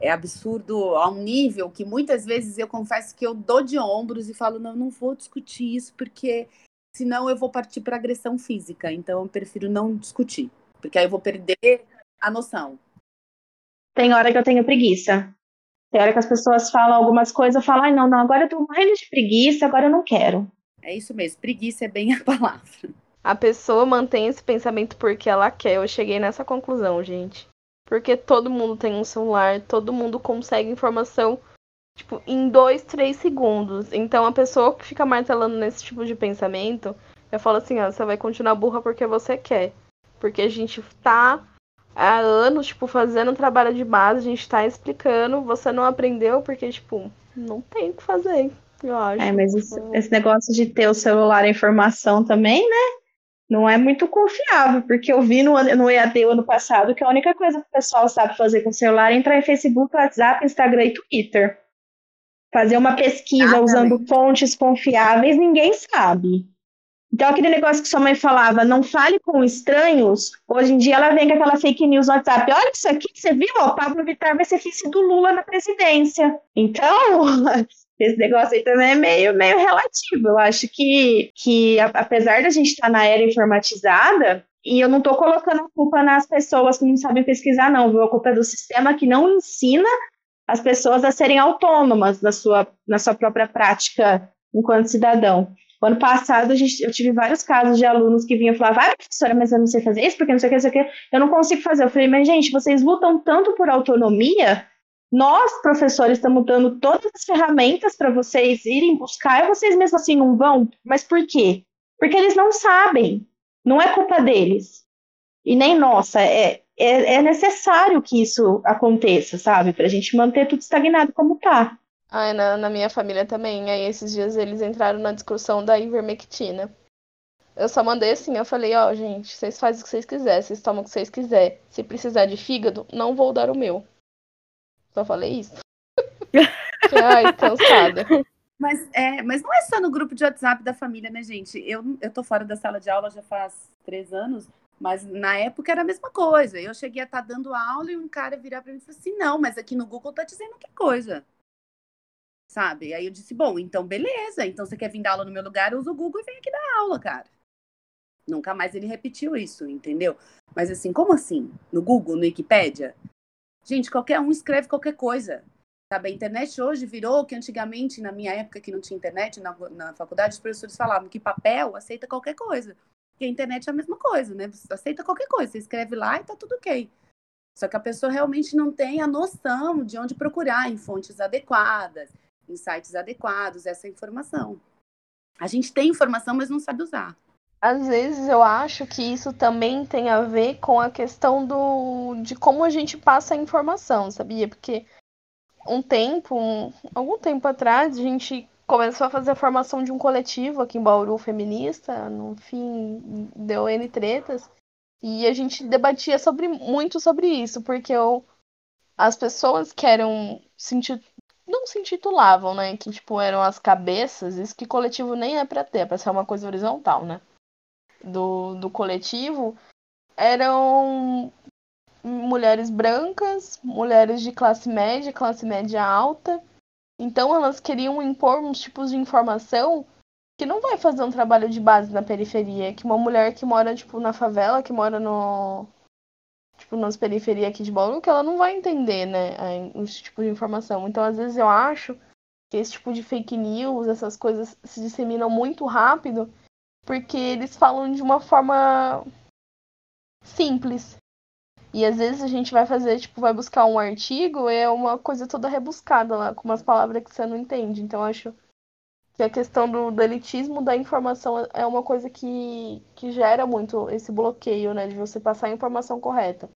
é absurdo ao nível que muitas vezes eu confesso que eu dou de ombros e falo, não, não vou discutir isso, porque senão eu vou partir para agressão física. Então eu prefiro não discutir, porque aí eu vou perder a noção. Tem hora que eu tenho preguiça. Tem hora que as pessoas falam algumas coisas, eu falo, ai, não, não, agora eu tô morrendo de preguiça, agora eu não quero. É isso mesmo, preguiça é bem a palavra. A pessoa mantém esse pensamento porque ela quer. Eu cheguei nessa conclusão, gente. Porque todo mundo tem um celular, todo mundo consegue informação, tipo, em dois, três segundos. Então a pessoa que fica martelando nesse tipo de pensamento, eu falo assim, ó, você vai continuar burra porque você quer. Porque a gente tá há anos, tipo, fazendo trabalho de base, a gente tá explicando, você não aprendeu porque, tipo, não tem o que fazer. Eu acho. É, mas esse, esse negócio de ter o celular a informação também, né? Não é muito confiável, porque eu vi no, no EAD ano passado que a única coisa que o pessoal sabe fazer com o celular é entrar em Facebook, WhatsApp, Instagram e Twitter. Fazer uma pesquisa usando fontes confiáveis, ninguém sabe. Então, aquele negócio que sua mãe falava, não fale com estranhos, hoje em dia ela vem com aquela fake news no WhatsApp. Olha isso aqui, você viu? O Pablo Vittar vai ser vice do Lula na presidência. Então, esse negócio aí também é meio, meio relativo. Eu acho que, que apesar da gente estar na era informatizada, e eu não estou colocando a culpa nas pessoas que não sabem pesquisar, não, viu? A culpa é do sistema que não ensina as pessoas a serem autônomas na sua, na sua própria prática enquanto cidadão. O ano passado, a gente, eu tive vários casos de alunos que vinham falar, vai, professora, mas eu não sei fazer isso, porque não sei o que, não sei o que, eu não consigo fazer. Eu falei, mas gente, vocês lutam tanto por autonomia nós, professores, estamos dando todas as ferramentas para vocês irem buscar e vocês mesmo assim não vão. Mas por quê? Porque eles não sabem. Não é culpa deles. E nem nossa. É, é, é necessário que isso aconteça, sabe? Para a gente manter tudo estagnado como está. Ai, na, na minha família também. Aí esses dias eles entraram na discussão da ivermectina. Eu só mandei assim, eu falei, ó, oh, gente, vocês fazem o que vocês quiserem, vocês tomam o que vocês quiserem. Se precisar de fígado, não vou dar o meu. Só falei isso. Ai, cansada. Mas, é, mas não é só no grupo de WhatsApp da família, né, gente? Eu, eu tô fora da sala de aula já faz três anos, mas na época era a mesma coisa. Eu cheguei a estar tá dando aula e um cara virar para mim e falou assim: não, mas aqui no Google tá dizendo que coisa. Sabe? Aí eu disse: bom, então beleza. Então você quer vir dar aula no meu lugar, usa o Google e vem aqui dar aula, cara. Nunca mais ele repetiu isso, entendeu? Mas assim, como assim? No Google, no Wikipedia? Gente, qualquer um escreve qualquer coisa. Sabe? A internet hoje virou que antigamente, na minha época que não tinha internet, na, na faculdade, os professores falavam que papel aceita qualquer coisa. E a internet é a mesma coisa, né? Você aceita qualquer coisa, você escreve lá e tá tudo ok. Só que a pessoa realmente não tem a noção de onde procurar em fontes adequadas, em sites adequados, essa informação. A gente tem informação, mas não sabe usar. Às vezes eu acho que isso também tem a ver com a questão do de como a gente passa a informação, sabia? Porque um tempo, um, algum tempo atrás, a gente começou a fazer a formação de um coletivo aqui em Bauru feminista, no fim deu N tretas, e a gente debatia sobre muito sobre isso, porque eu, as pessoas que eram não se intitulavam, né, que tipo eram as cabeças, isso que coletivo nem é para ter, é para ser uma coisa horizontal, né? Do, do coletivo eram mulheres brancas, mulheres de classe média, classe média alta. Então elas queriam impor uns tipos de informação que não vai fazer um trabalho de base na periferia, que uma mulher que mora tipo na favela, que mora no tipo nas periferias aqui de Bauru, que ela não vai entender, né, esse tipo de informação. Então às vezes eu acho que esse tipo de fake news, essas coisas se disseminam muito rápido porque eles falam de uma forma simples. E às vezes a gente vai fazer, tipo, vai buscar um artigo, é uma coisa toda rebuscada lá, com umas palavras que você não entende. Então acho que a questão do, do elitismo da informação é uma coisa que, que gera muito esse bloqueio, né, de você passar a informação correta.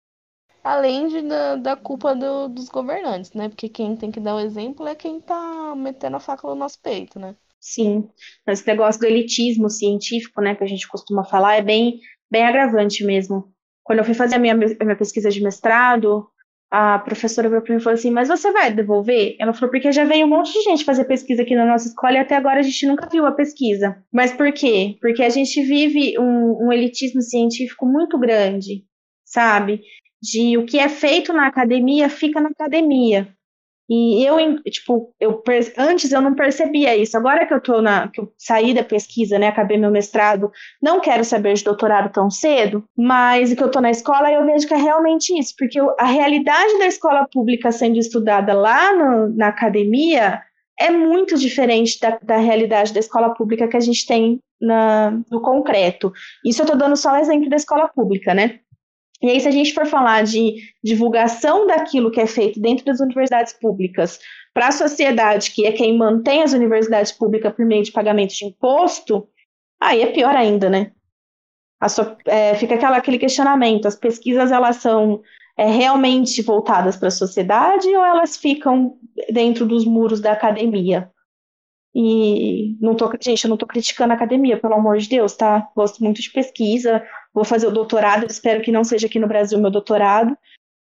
Além de, da, da culpa do, dos governantes, né? Porque quem tem que dar o exemplo é quem tá metendo a faca no nosso peito, né? Sim, esse negócio do elitismo científico, né, que a gente costuma falar, é bem, bem agravante mesmo. Quando eu fui fazer a minha, a minha pesquisa de mestrado, a professora veio para mim e falou assim: Mas você vai devolver? Ela falou: Porque já veio um monte de gente fazer pesquisa aqui na nossa escola e até agora a gente nunca viu a pesquisa. Mas por quê? Porque a gente vive um, um elitismo científico muito grande, sabe? De o que é feito na academia fica na academia. E eu, tipo, eu antes eu não percebia isso. Agora que eu tô na, que eu saí da pesquisa, né, acabei meu mestrado, não quero saber de doutorado tão cedo, mas que eu tô na escola, eu vejo que é realmente isso, porque a realidade da escola pública sendo estudada lá no, na academia é muito diferente da, da realidade da escola pública que a gente tem na, no concreto. Isso eu tô dando só o exemplo da escola pública, né? E aí, se a gente for falar de divulgação daquilo que é feito dentro das universidades públicas para a sociedade, que é quem mantém as universidades públicas por meio de pagamento de imposto, aí é pior ainda, né? So, é, fica aquela, aquele questionamento: as pesquisas elas são é, realmente voltadas para a sociedade ou elas ficam dentro dos muros da academia? E não tô, gente, eu não tô criticando a academia, pelo amor de Deus, tá? Gosto muito de pesquisa, vou fazer o doutorado, espero que não seja aqui no Brasil meu doutorado.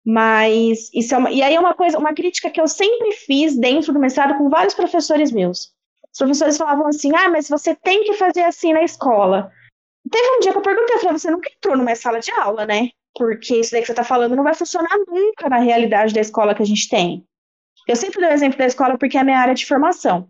Mas isso é uma, e aí é uma coisa, uma crítica que eu sempre fiz dentro do mestrado com vários professores meus. Os professores falavam assim: "Ah, mas você tem que fazer assim na escola". Teve um dia que eu perguntei, falei, você nunca entrou numa sala de aula, né? Porque isso daí que você está falando não vai funcionar nunca na realidade da escola que a gente tem. Eu sempre dou o exemplo da escola porque é a minha área de formação.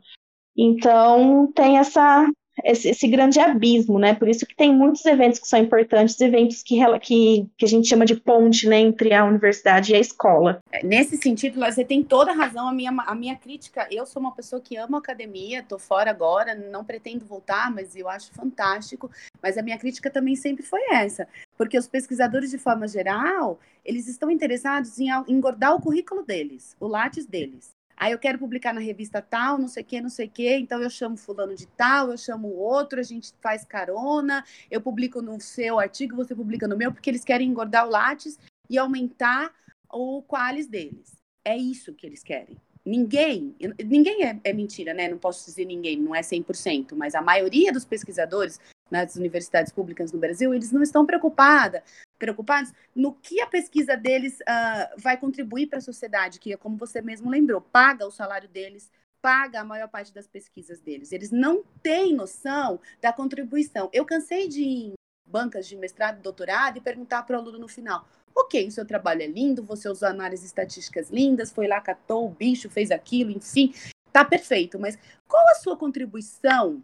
Então, tem essa, esse, esse, grande abismo, né? Por isso que tem muitos eventos que são importantes, eventos que, que, que a gente chama de ponte né, entre a universidade e a escola. Nesse sentido, você tem toda a razão. A minha, a minha crítica, eu sou uma pessoa que ama academia, estou fora agora, não pretendo voltar, mas eu acho fantástico. Mas a minha crítica também sempre foi essa, porque os pesquisadores, de forma geral, eles estão interessados em engordar o currículo deles, o látis deles. Aí eu quero publicar na revista tal, não sei o que, não sei o que, então eu chamo fulano de tal, eu chamo outro, a gente faz carona, eu publico no seu artigo, você publica no meu, porque eles querem engordar o Lattes e aumentar o qualis deles. É isso que eles querem. Ninguém, ninguém é, é mentira, né? Não posso dizer ninguém, não é 100%, mas a maioria dos pesquisadores nas universidades públicas no Brasil, eles não estão preocupada, preocupados no que a pesquisa deles uh, vai contribuir para a sociedade, que é como você mesmo lembrou, paga o salário deles, paga a maior parte das pesquisas deles. Eles não têm noção da contribuição. Eu cansei de ir em bancas de mestrado e doutorado e perguntar para o aluno no final: ok, o seu trabalho é lindo, você usou análises estatísticas lindas, foi lá, catou o bicho, fez aquilo, enfim, tá perfeito, mas qual a sua contribuição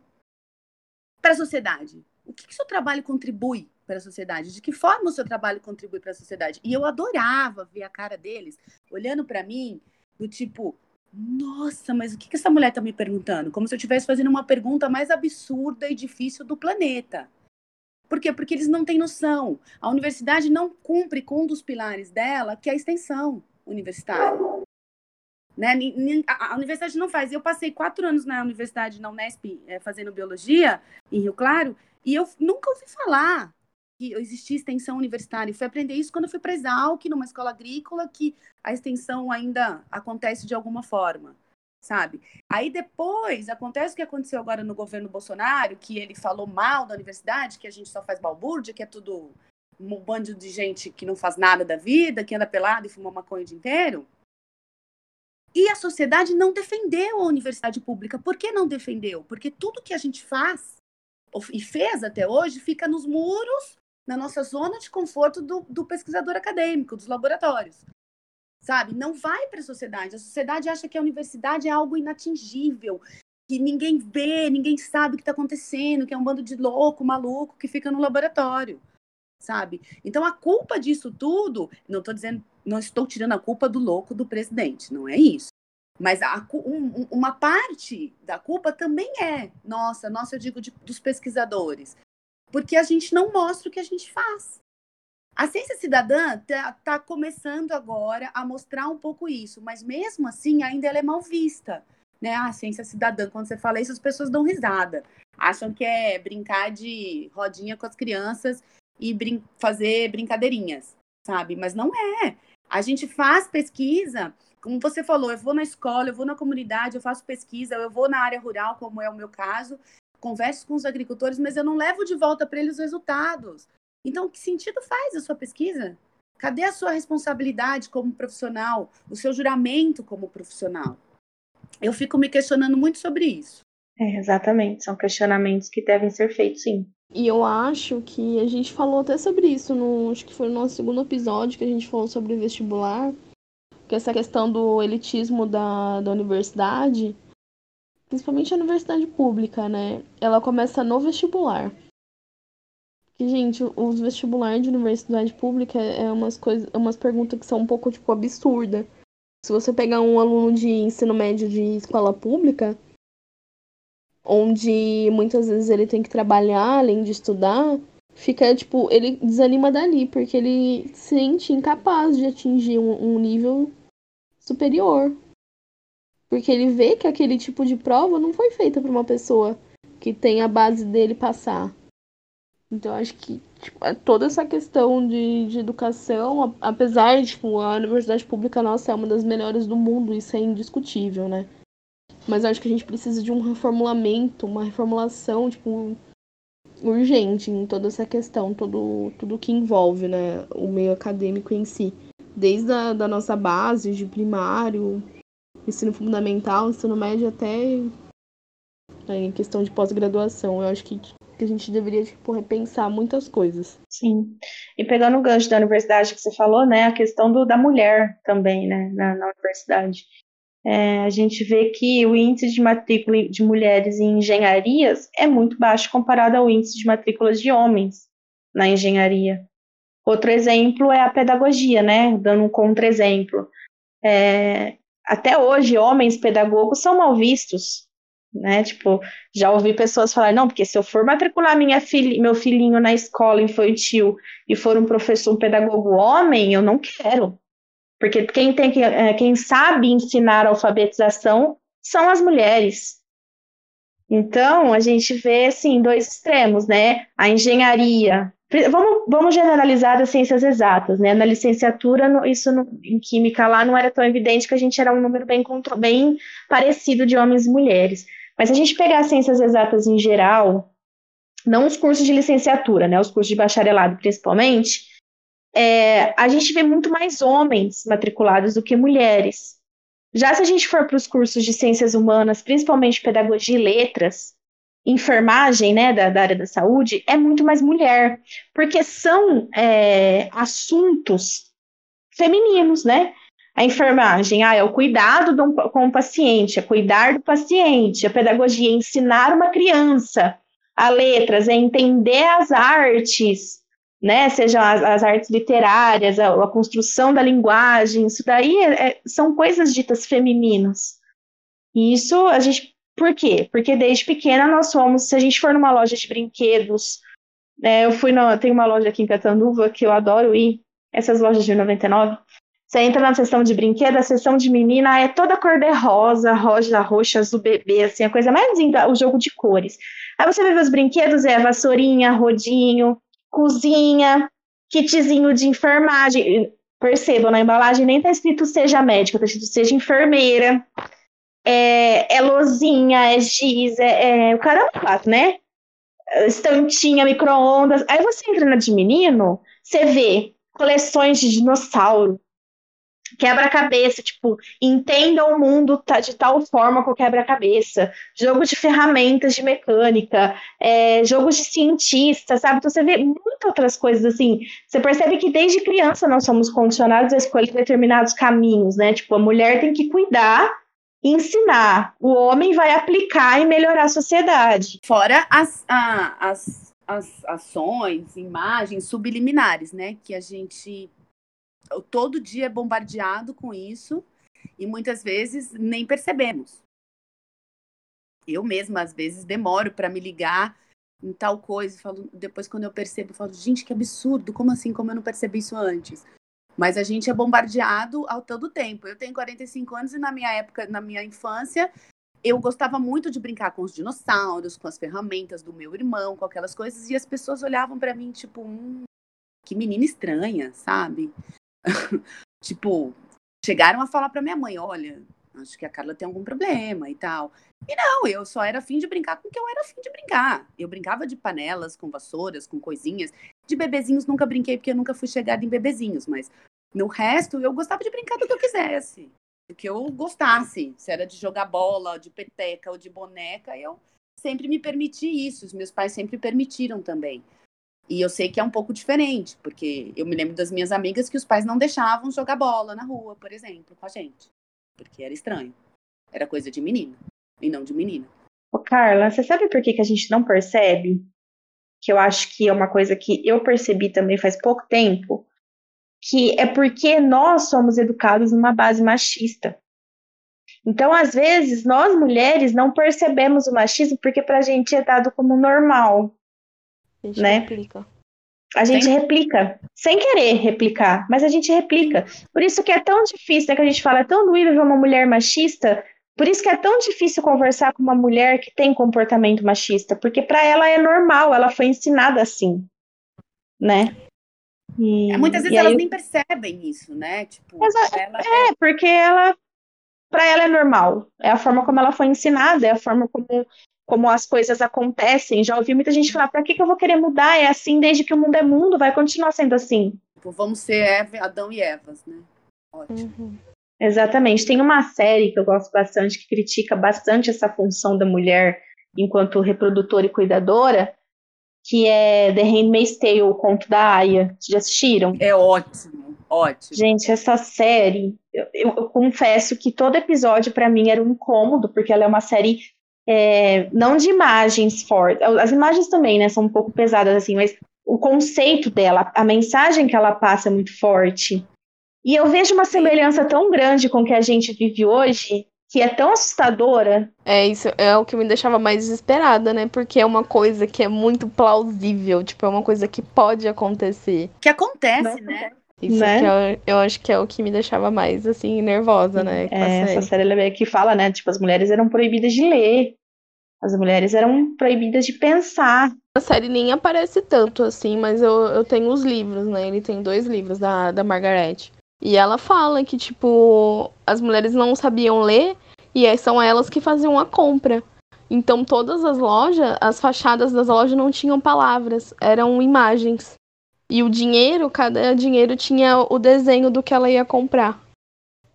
para a sociedade? O que, que seu trabalho contribui para a sociedade? De que forma o seu trabalho contribui para a sociedade? E eu adorava ver a cara deles olhando para mim, do tipo, nossa, mas o que, que essa mulher está me perguntando? Como se eu estivesse fazendo uma pergunta mais absurda e difícil do planeta. Por quê? Porque eles não têm noção. A universidade não cumpre com um dos pilares dela, que é a extensão universitária. Né? A universidade não faz. Eu passei quatro anos na universidade, na Unesp, é, fazendo biologia, em Rio Claro, e eu nunca ouvi falar que existia extensão universitária. Eu fui aprender isso quando eu fui para Exalc, numa escola agrícola, que a extensão ainda acontece de alguma forma, sabe? Aí depois acontece o que aconteceu agora no governo Bolsonaro, que ele falou mal da universidade, que a gente só faz balbúrdia, que é tudo um bando de gente que não faz nada da vida, que anda pelado e fuma maconha o dia inteiro. E a sociedade não defendeu a universidade pública. Por que não defendeu? Porque tudo que a gente faz e fez até hoje fica nos muros, na nossa zona de conforto do, do pesquisador acadêmico, dos laboratórios. Sabe? Não vai para a sociedade. A sociedade acha que a universidade é algo inatingível, que ninguém vê, ninguém sabe o que está acontecendo, que é um bando de louco, maluco que fica no laboratório sabe? Então a culpa disso tudo, não estou dizendo, não estou tirando a culpa do louco do presidente, não é isso. Mas a, um, uma parte da culpa também é nossa, nossa, eu digo de, dos pesquisadores, porque a gente não mostra o que a gente faz. A ciência cidadã está tá começando agora a mostrar um pouco isso, mas mesmo assim ainda ela é mal vista. Né? A ciência cidadã, quando você fala isso, as pessoas dão risada. Acham que é brincar de rodinha com as crianças e brin fazer brincadeirinhas, sabe? Mas não é. A gente faz pesquisa, como você falou, eu vou na escola, eu vou na comunidade, eu faço pesquisa, eu vou na área rural, como é o meu caso, converso com os agricultores, mas eu não levo de volta para eles os resultados. Então, que sentido faz a sua pesquisa? Cadê a sua responsabilidade como profissional, o seu juramento como profissional? Eu fico me questionando muito sobre isso. É, exatamente, são questionamentos que devem ser feitos, sim. E eu acho que a gente falou até sobre isso, no, acho que foi no nosso segundo episódio que a gente falou sobre vestibular, que essa questão do elitismo da, da universidade, principalmente a universidade pública, né? Ela começa no vestibular. Que, gente, os vestibulares de universidade pública é umas coisas, é umas perguntas que são um pouco, tipo, absurda. Se você pegar um aluno de ensino médio de escola pública, onde muitas vezes ele tem que trabalhar além de estudar, fica tipo, ele desanima dali, porque ele se sente incapaz de atingir um, um nível superior. Porque ele vê que aquele tipo de prova não foi feita para uma pessoa que tem a base dele passar. Então acho que tipo, é toda essa questão de, de educação, apesar de tipo, a universidade pública nossa é uma das melhores do mundo, isso é indiscutível, né? Mas acho que a gente precisa de um reformulamento, uma reformulação, tipo, urgente em toda essa questão, todo, tudo que envolve, né, o meio acadêmico em si. Desde a da nossa base, de primário, ensino fundamental, ensino médio até né, em questão de pós-graduação. Eu acho que, que a gente deveria tipo, repensar muitas coisas. Sim. E pegando o gancho da universidade que você falou, né, a questão do, da mulher também, né, na, na universidade. É, a gente vê que o índice de matrícula de mulheres em engenharias é muito baixo comparado ao índice de matrícula de homens na engenharia. Outro exemplo é a pedagogia, né? Dando um contra-exemplo. É, até hoje, homens pedagogos são mal vistos, né? Tipo, já ouvi pessoas falar, não, porque se eu for matricular minha filha, meu filhinho na escola infantil e for um professor, um pedagogo homem, eu não quero. Porque quem, tem é, quem sabe ensinar alfabetização são as mulheres. Então, a gente vê, assim, dois extremos, né? A engenharia. Vamos, vamos generalizar as ciências exatas, né? Na licenciatura, isso no, em química lá não era tão evidente que a gente era um número bem, bem parecido de homens e mulheres. Mas se a gente pegar as ciências exatas em geral, não os cursos de licenciatura, né? Os cursos de bacharelado principalmente, é, a gente vê muito mais homens matriculados do que mulheres. Já se a gente for para os cursos de ciências humanas, principalmente pedagogia e letras, enfermagem, né, da, da, área da saúde, é muito mais mulher, porque são é, assuntos femininos, né? A enfermagem, ah, é o cuidado do, com o paciente, é cuidar do paciente, a pedagogia é ensinar uma criança, a letras é entender as artes, né, sejam as, as artes literárias, a, a, construção da linguagem, isso daí é, é, são coisas ditas femininas. E isso a gente. Por quê? Porque desde pequena nós somos, se a gente for numa loja de brinquedos, né, eu fui no, tem uma loja aqui em Catanduva que eu adoro ir, essas lojas de 99. Você entra na seção de brinquedo, a seção de menina é toda cor de rosa, rosa, roxa, azul bebê, assim, a coisa mais linda, o jogo de cores. Aí você vê os brinquedos, é vassourinha, rodinho, cozinha, kitzinho de enfermagem. Percebam, na embalagem nem tá escrito seja médica, tá escrito seja enfermeira. É, é lozinha, é giz, é, é o caramba, né? Estantinha, micro-ondas. Aí você entra na de menino, você vê coleções de dinossauro, quebra-cabeça, tipo, entenda o mundo de tal forma com quebra-cabeça, jogo de ferramentas de mecânica, é, jogos de cientista, sabe? Então você vê muitas outras coisas assim. Você percebe que desde criança nós somos condicionados a escolher determinados caminhos, né? Tipo, a mulher tem que cuidar ensinar, o homem vai aplicar e melhorar a sociedade. Fora as, as, as ações, imagens subliminares, né? Que a gente todo dia é bombardeado com isso e muitas vezes nem percebemos. Eu mesma, às vezes, demoro para me ligar em tal coisa, falo, depois quando eu percebo, eu falo, gente, que absurdo, como assim, como eu não percebi isso antes? Mas a gente é bombardeado ao todo tempo. Eu tenho 45 anos e na minha época, na minha infância, eu gostava muito de brincar com os dinossauros, com as ferramentas do meu irmão, com aquelas coisas, e as pessoas olhavam para mim, tipo, hum, que menina estranha, sabe? tipo, chegaram a falar para minha mãe: olha, acho que a Carla tem algum problema e tal. E não, eu só era afim de brincar com o que eu era afim de brincar. Eu brincava de panelas, com vassouras, com coisinhas. De bebezinhos nunca brinquei, porque eu nunca fui chegada em bebezinhos, mas no resto eu gostava de brincar do que eu quisesse. Do que eu gostasse. Se era de jogar bola, de peteca ou de boneca, eu sempre me permiti isso. Os meus pais sempre permitiram também. E eu sei que é um pouco diferente, porque eu me lembro das minhas amigas que os pais não deixavam jogar bola na rua, por exemplo, com a gente. Porque era estranho. Era coisa de menino e não de menina. Ô, Carla, você sabe por que, que a gente não percebe? Que eu acho que é uma coisa que eu percebi também faz pouco tempo. Que é porque nós somos educados numa base machista. Então, às vezes, nós mulheres não percebemos o machismo porque pra gente é dado como normal. A gente né? replica. A gente sem... replica, sem querer replicar, mas a gente replica. Por isso que é tão difícil, né, que a gente fala, é tão doído ver uma mulher machista, por isso que é tão difícil conversar com uma mulher que tem comportamento machista, porque para ela é normal, ela foi ensinada assim, né? E, é, Muitas vezes elas aí... nem percebem isso, né? Tipo, ela... É, porque ela para ela é normal. É a forma como ela foi ensinada, é a forma como, como as coisas acontecem. Já ouvi muita gente falar: para que, que eu vou querer mudar? É assim desde que o mundo é mundo, vai continuar sendo assim. Tipo, vamos ser Eva, Adão e Evas, né? Ótimo. Uhum. Exatamente. Tem uma série que eu gosto bastante, que critica bastante essa função da mulher enquanto reprodutora e cuidadora, que é The Handmaid's Tale, o conto da Aya. Vocês já assistiram? É ótimo, ótimo. Gente, essa série, eu, eu, eu confesso que todo episódio para mim era um incômodo, porque ela é uma série é, não de imagens fortes. As imagens também, né, são um pouco pesadas assim, mas o conceito dela, a mensagem que ela passa é muito forte. E eu vejo uma semelhança tão grande com o que a gente vive hoje, que é tão assustadora. É, isso é o que me deixava mais desesperada, né? Porque é uma coisa que é muito plausível, tipo, é uma coisa que pode acontecer. Que acontece, né? Isso né? que eu, eu, acho que é o que me deixava mais, assim, nervosa, né? É, essa série é que fala, né? Tipo, as mulheres eram proibidas de ler. As mulheres eram proibidas de pensar. A série nem aparece tanto, assim, mas eu, eu tenho os livros, né? Ele tem dois livros da, da Margaret. E ela fala que, tipo, as mulheres não sabiam ler e são elas que faziam a compra. Então, todas as lojas, as fachadas das lojas não tinham palavras, eram imagens. E o dinheiro, cada dinheiro tinha o desenho do que ela ia comprar.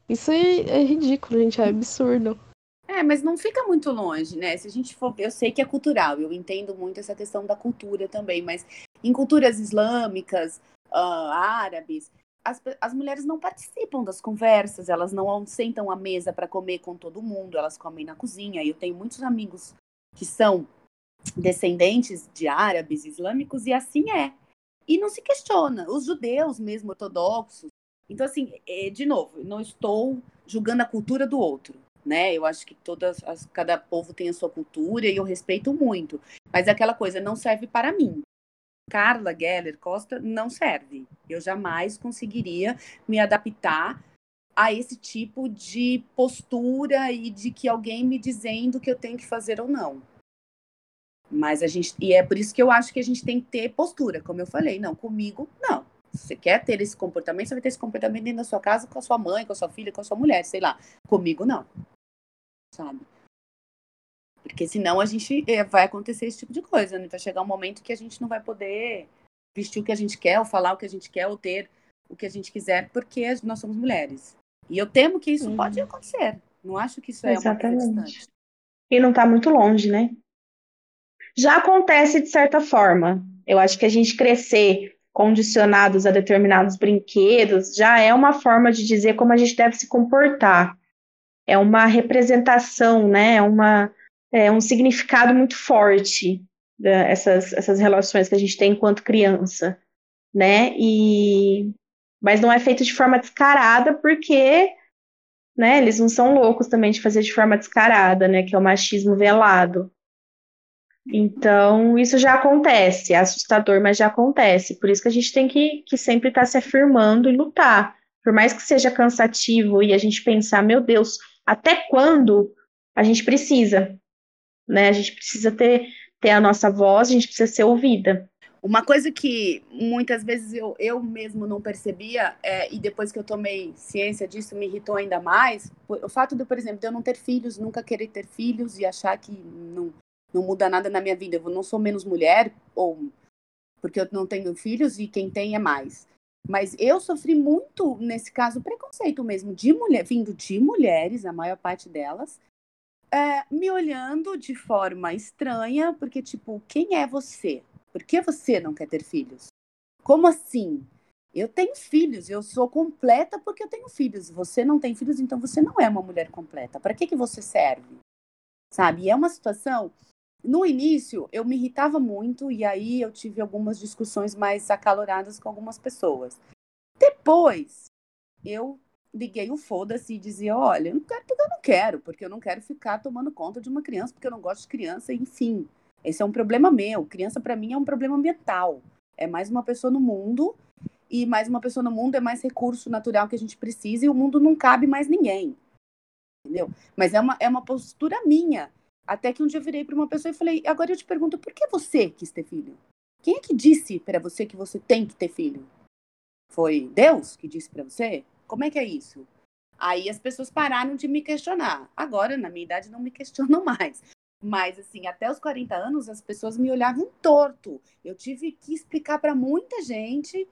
Isso é, é ridículo, gente, é absurdo. É, mas não fica muito longe, né? Se a gente for eu sei que é cultural, eu entendo muito essa questão da cultura também, mas em culturas islâmicas, uh, árabes, as, as mulheres não participam das conversas, elas não sentam à mesa para comer com todo mundo, elas comem na cozinha. Eu tenho muitos amigos que são descendentes de árabes islâmicos e assim é. E não se questiona. Os judeus mesmo ortodoxos. Então, assim, é, de novo, não estou julgando a cultura do outro. Né? Eu acho que todas as, cada povo tem a sua cultura e eu respeito muito. Mas aquela coisa não serve para mim. Carla Geller Costa não serve. Eu jamais conseguiria me adaptar a esse tipo de postura e de que alguém me dizendo que eu tenho que fazer ou não. Mas a gente e é por isso que eu acho que a gente tem que ter postura, como eu falei, não, comigo não. Você quer ter esse comportamento, você vai ter esse comportamento dentro da sua casa com a sua mãe, com a sua filha, com a sua mulher, sei lá. Comigo não. Sabe? Porque senão a gente eh, vai acontecer esse tipo de coisa, né? Vai chegar um momento que a gente não vai poder vestir o que a gente quer, ou falar o que a gente quer, ou ter o que a gente quiser, porque nós somos mulheres. E eu temo que isso uhum. pode acontecer. Não acho que isso é Exatamente. uma coisa distante. E não está muito longe, né? Já acontece de certa forma. Eu acho que a gente crescer condicionados a determinados brinquedos já é uma forma de dizer como a gente deve se comportar. É uma representação, né? É uma é, um significado muito forte dessas essas relações que a gente tem enquanto criança, né? E mas não é feito de forma descarada porque, né? Eles não são loucos também de fazer de forma descarada, né? Que é o machismo velado. Então, isso já acontece, é assustador, mas já acontece. Por isso que a gente tem que, que sempre estar tá se afirmando e lutar. Por mais que seja cansativo e a gente pensar, meu Deus, até quando a gente precisa? né? A gente precisa ter, ter a nossa voz, a gente precisa ser ouvida. Uma coisa que muitas vezes eu, eu mesmo não percebia, é, e depois que eu tomei ciência disso me irritou ainda mais, o fato de, por exemplo, de eu não ter filhos, nunca querer ter filhos e achar que não, não muda nada na minha vida. Eu não sou menos mulher, ou porque eu não tenho filhos e quem tem é mais. Mas eu sofri muito, nesse caso, preconceito mesmo, de mulher, vindo de mulheres, a maior parte delas, é, me olhando de forma estranha, porque, tipo, quem é você? Por que você não quer ter filhos? Como assim? Eu tenho filhos, eu sou completa porque eu tenho filhos. Você não tem filhos, então você não é uma mulher completa. Para que, que você serve? Sabe? E é uma situação. No início, eu me irritava muito e aí eu tive algumas discussões mais acaloradas com algumas pessoas. Depois, eu liguei o foda-se e dizia: olha, eu não quero porque eu não quero, porque eu não quero ficar tomando conta de uma criança, porque eu não gosto de criança, enfim. Esse é um problema meu. Criança, para mim, é um problema ambiental. É mais uma pessoa no mundo, e mais uma pessoa no mundo é mais recurso natural que a gente precisa, e o mundo não cabe mais ninguém. Entendeu? Mas é uma, é uma postura minha. Até que um dia eu virei para uma pessoa e falei: agora eu te pergunto, por que você quis ter filho? Quem é que disse para você que você tem que ter filho? Foi Deus que disse para você? Como é que é isso? Aí as pessoas pararam de me questionar. Agora, na minha idade, não me questionam mais. Mas, assim, até os 40 anos, as pessoas me olhavam torto. Eu tive que explicar para muita gente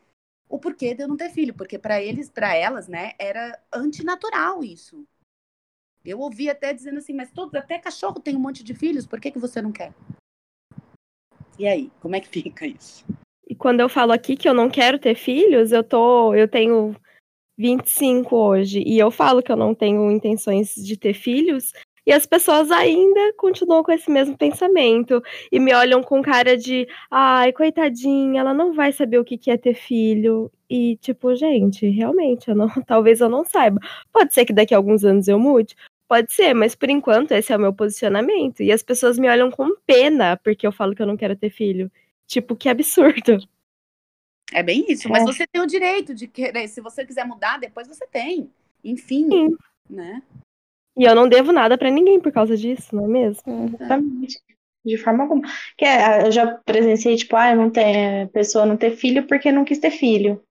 o porquê de eu não ter filho, porque para eles, para elas, né, era antinatural isso. Eu ouvi até dizendo assim, mas todos, até cachorro tem um monte de filhos, por que, que você não quer? E aí, como é que fica isso? E quando eu falo aqui que eu não quero ter filhos, eu tô, eu tenho 25 hoje e eu falo que eu não tenho intenções de ter filhos, e as pessoas ainda continuam com esse mesmo pensamento e me olham com cara de, ai, coitadinha, ela não vai saber o que é ter filho. E tipo, gente, realmente, eu não, talvez eu não saiba. Pode ser que daqui a alguns anos eu mude, Pode ser, mas por enquanto esse é o meu posicionamento. E as pessoas me olham com pena porque eu falo que eu não quero ter filho. Tipo, que absurdo. É bem isso, mas é. você tem o direito de querer. Se você quiser mudar, depois você tem. Enfim, Sim. né? E eu não devo nada para ninguém por causa disso, não é mesmo? Exatamente. De forma alguma. Que é, eu já presenciei, tipo, ah, não tenho, pessoa não ter filho porque não quis ter filho.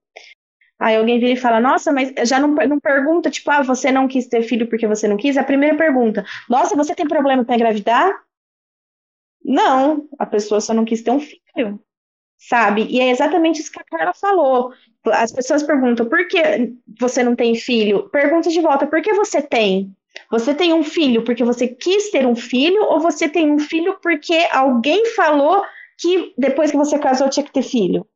Aí alguém vira e fala, nossa, mas já não, não pergunta, tipo, ah, você não quis ter filho porque você não quis? A primeira pergunta, nossa, você tem problema para engravidar? Não, a pessoa só não quis ter um filho, sabe? E é exatamente isso que a Carla falou. As pessoas perguntam, por que você não tem filho? Pergunta de volta, por que você tem? Você tem um filho porque você quis ter um filho ou você tem um filho porque alguém falou que depois que você casou tinha que ter filho?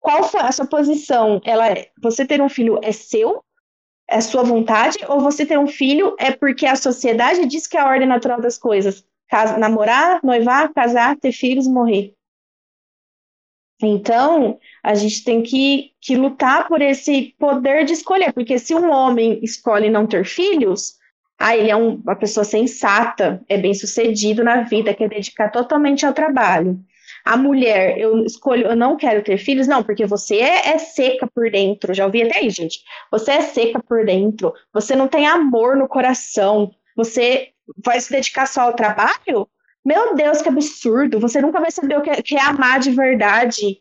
Qual a sua posição? Ela é, você ter um filho é seu? É sua vontade? Ou você ter um filho é porque a sociedade diz que é a ordem natural das coisas? Namorar, noivar, casar, ter filhos, morrer. Então, a gente tem que, que lutar por esse poder de escolher, porque se um homem escolhe não ter filhos, ah, ele é um, uma pessoa sensata, é bem sucedido na vida, quer dedicar totalmente ao trabalho. A mulher, eu escolho, eu não quero ter filhos, não, porque você é, é seca por dentro. Já ouvi até aí, gente. Você é seca por dentro, você não tem amor no coração, você vai se dedicar só ao trabalho? Meu Deus, que absurdo! Você nunca vai saber o que é, que é amar de verdade.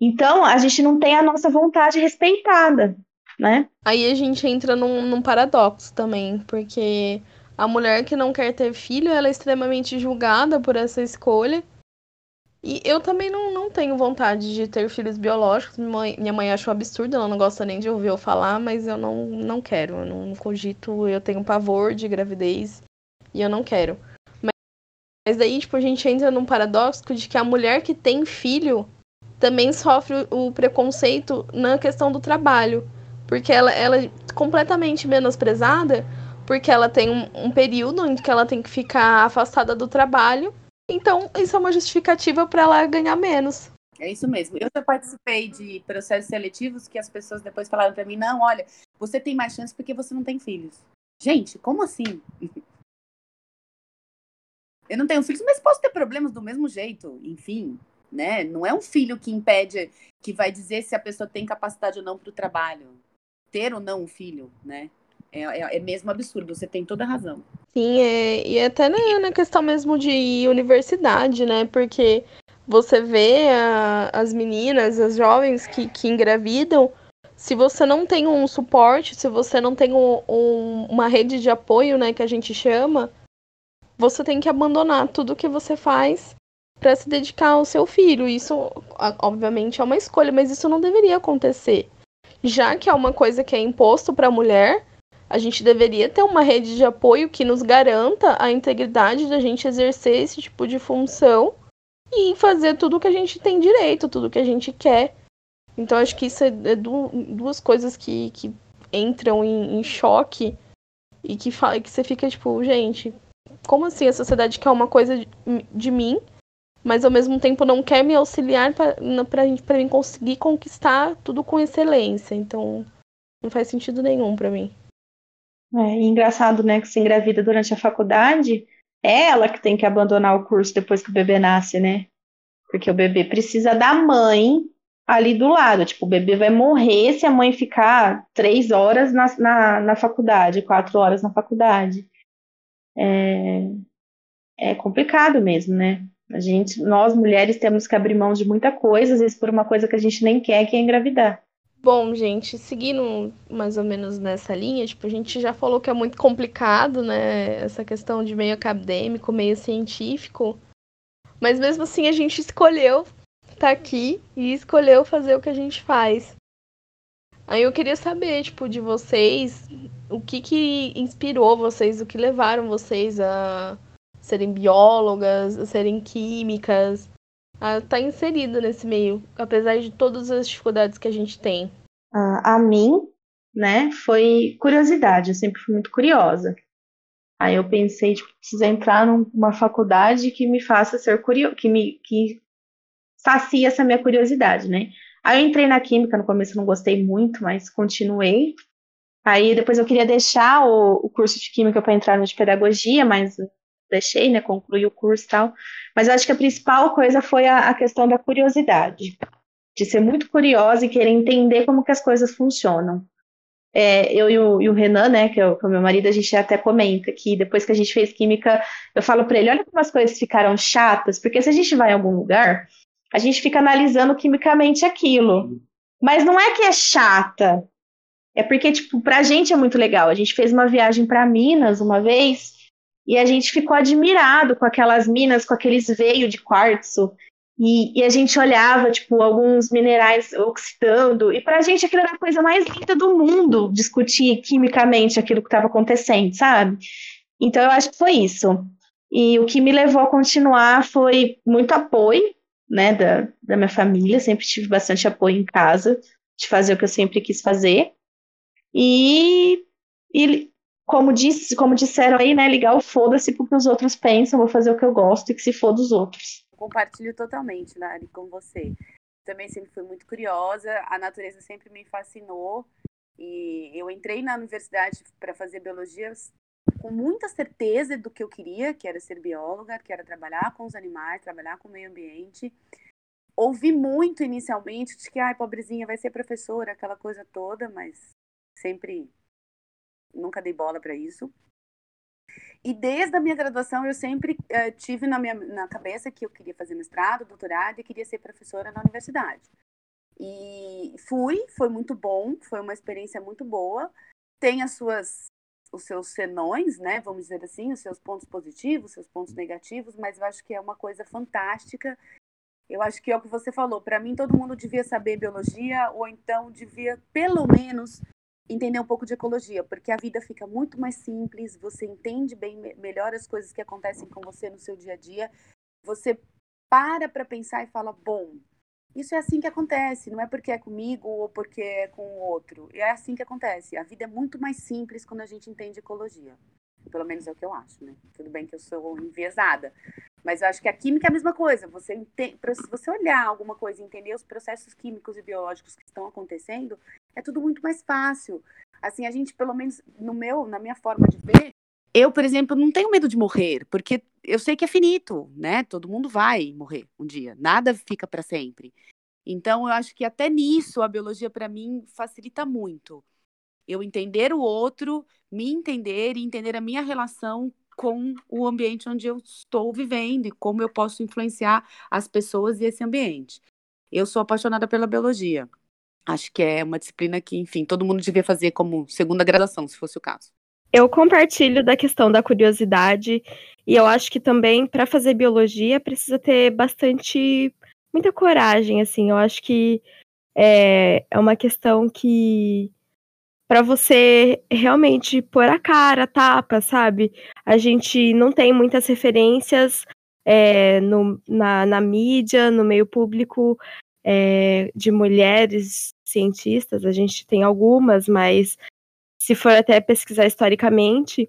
Então, a gente não tem a nossa vontade respeitada, né? Aí a gente entra num, num paradoxo também, porque a mulher que não quer ter filho, ela é extremamente julgada por essa escolha. E eu também não, não tenho vontade de ter filhos biológicos. Minha mãe, minha mãe acha um absurdo, ela não gosta nem de ouvir eu falar, mas eu não, não quero. Eu não, não cogito, eu tenho pavor de gravidez e eu não quero. Mas daí, tipo, a gente entra num paradoxo de que a mulher que tem filho também sofre o preconceito na questão do trabalho. Porque ela, ela é completamente menosprezada, porque ela tem um, um período em que ela tem que ficar afastada do trabalho. Então, isso é uma justificativa para ela ganhar menos. É isso mesmo. Eu já participei de processos seletivos que as pessoas depois falaram para mim: não, olha, você tem mais chance porque você não tem filhos. Gente, como assim? Eu não tenho filhos, mas posso ter problemas do mesmo jeito, enfim, né? Não é um filho que impede, que vai dizer se a pessoa tem capacidade ou não para o trabalho. Ter ou não um filho, né? É, é, é, mesmo absurdo, você tem toda a razão. Sim, é, e até na, na questão mesmo de universidade, né? Porque você vê a, as meninas, as jovens que, que engravidam, se você não tem um suporte, se você não tem um, um, uma rede de apoio, né, que a gente chama, você tem que abandonar tudo que você faz para se dedicar ao seu filho. Isso, obviamente, é uma escolha, mas isso não deveria acontecer. Já que é uma coisa que é imposto para a mulher, a gente deveria ter uma rede de apoio que nos garanta a integridade da gente exercer esse tipo de função e fazer tudo o que a gente tem direito, tudo que a gente quer. Então, acho que isso é, é duas coisas que, que entram em, em choque e que, que você fica tipo, gente, como assim a sociedade quer uma coisa de, de mim, mas ao mesmo tempo não quer me auxiliar para mim conseguir conquistar tudo com excelência. Então, não faz sentido nenhum para mim. É engraçado, né, que se engravida durante a faculdade, é ela que tem que abandonar o curso depois que o bebê nasce, né? Porque o bebê precisa da mãe ali do lado. Tipo, o bebê vai morrer se a mãe ficar três horas na, na, na faculdade, quatro horas na faculdade é, é complicado mesmo, né? A gente, nós mulheres temos que abrir mão de muita coisa, às vezes por uma coisa que a gente nem quer, que é engravidar. Bom, gente, seguindo mais ou menos nessa linha, tipo, a gente já falou que é muito complicado, né? Essa questão de meio acadêmico, meio científico. Mas mesmo assim a gente escolheu estar tá aqui e escolheu fazer o que a gente faz. Aí eu queria saber, tipo, de vocês, o que que inspirou vocês, o que levaram vocês a serem biólogas, a serem químicas, a estar tá nesse meio, apesar de todas as dificuldades que a gente tem? A, a mim, né, foi curiosidade, eu sempre fui muito curiosa. Aí eu pensei, tipo, preciso entrar numa faculdade que me faça ser curioso, que me que sacia essa minha curiosidade, né? Aí eu entrei na química, no começo não gostei muito, mas continuei. Aí depois eu queria deixar o, o curso de química para entrar no de pedagogia, mas deixei, né, concluí o curso e tal. Mas acho que a principal coisa foi a, a questão da curiosidade, de ser muito curiosa e querer entender como que as coisas funcionam. É, eu e o, e o, Renan, né, que é, o, que é o meu marido, a gente até comenta que depois que a gente fez química, eu falo para ele, olha como as coisas ficaram chatas, porque se a gente vai em algum lugar, a gente fica analisando quimicamente aquilo. Mas não é que é chata, é porque, tipo, pra gente é muito legal. A gente fez uma viagem para Minas uma vez, e a gente ficou admirado com aquelas minas, com aqueles veios de quartzo. E, e, a gente olhava, tipo, alguns minerais oxidando. E pra gente aquilo era a coisa mais linda do mundo, discutir quimicamente aquilo que estava acontecendo, sabe? Então eu acho que foi isso. E o que me levou a continuar foi muito apoio, né, da, da minha família. Sempre tive bastante apoio em casa, de fazer o que eu sempre quis fazer. E, e como, disse, como disseram aí, né, ligar o foda-se porque os outros pensam, vou fazer o que eu gosto e que se for dos outros. Compartilho totalmente, Nari, com você. Também sempre fui muito curiosa, a natureza sempre me fascinou e eu entrei na universidade para fazer biologia com muita certeza do que eu queria, que era ser bióloga, que era trabalhar com os animais, trabalhar com o meio ambiente. Ouvi muito inicialmente de que, ai, pobrezinha, vai ser professora, aquela coisa toda, mas sempre nunca dei bola para isso. E desde a minha graduação eu sempre uh, tive na minha na cabeça que eu queria fazer mestrado, doutorado e queria ser professora na universidade. E fui, foi muito bom, foi uma experiência muito boa. Tem as suas os seus senões, né, vamos dizer assim, os seus pontos positivos, os seus pontos negativos, mas eu acho que é uma coisa fantástica. Eu acho que é o que você falou, para mim todo mundo devia saber biologia ou então devia pelo menos entender um pouco de ecologia, porque a vida fica muito mais simples, você entende bem melhor as coisas que acontecem com você no seu dia a dia, você para para pensar e fala, bom, isso é assim que acontece, não é porque é comigo ou porque é com o outro, é assim que acontece. A vida é muito mais simples quando a gente entende ecologia. Pelo menos é o que eu acho, né? Tudo bem que eu sou enviesada, mas eu acho que a química é a mesma coisa. Você se você olhar alguma coisa entender os processos químicos e biológicos que estão acontecendo, é tudo muito mais fácil. Assim, a gente, pelo menos no meu, na minha forma de ver, eu, por exemplo, não tenho medo de morrer, porque eu sei que é finito, né? Todo mundo vai morrer um dia, nada fica para sempre. Então, eu acho que até nisso a biologia para mim facilita muito. Eu entender o outro, me entender e entender a minha relação com o ambiente onde eu estou vivendo e como eu posso influenciar as pessoas e esse ambiente. Eu sou apaixonada pela biologia. Acho que é uma disciplina que, enfim, todo mundo devia fazer como segunda graduação, se fosse o caso. Eu compartilho da questão da curiosidade e eu acho que também para fazer biologia precisa ter bastante muita coragem, assim. Eu acho que é, é uma questão que para você realmente pôr a cara, tapa, sabe? A gente não tem muitas referências é, no, na, na, mídia, no meio público é, de mulheres cientistas. A gente tem algumas, mas se for até pesquisar historicamente,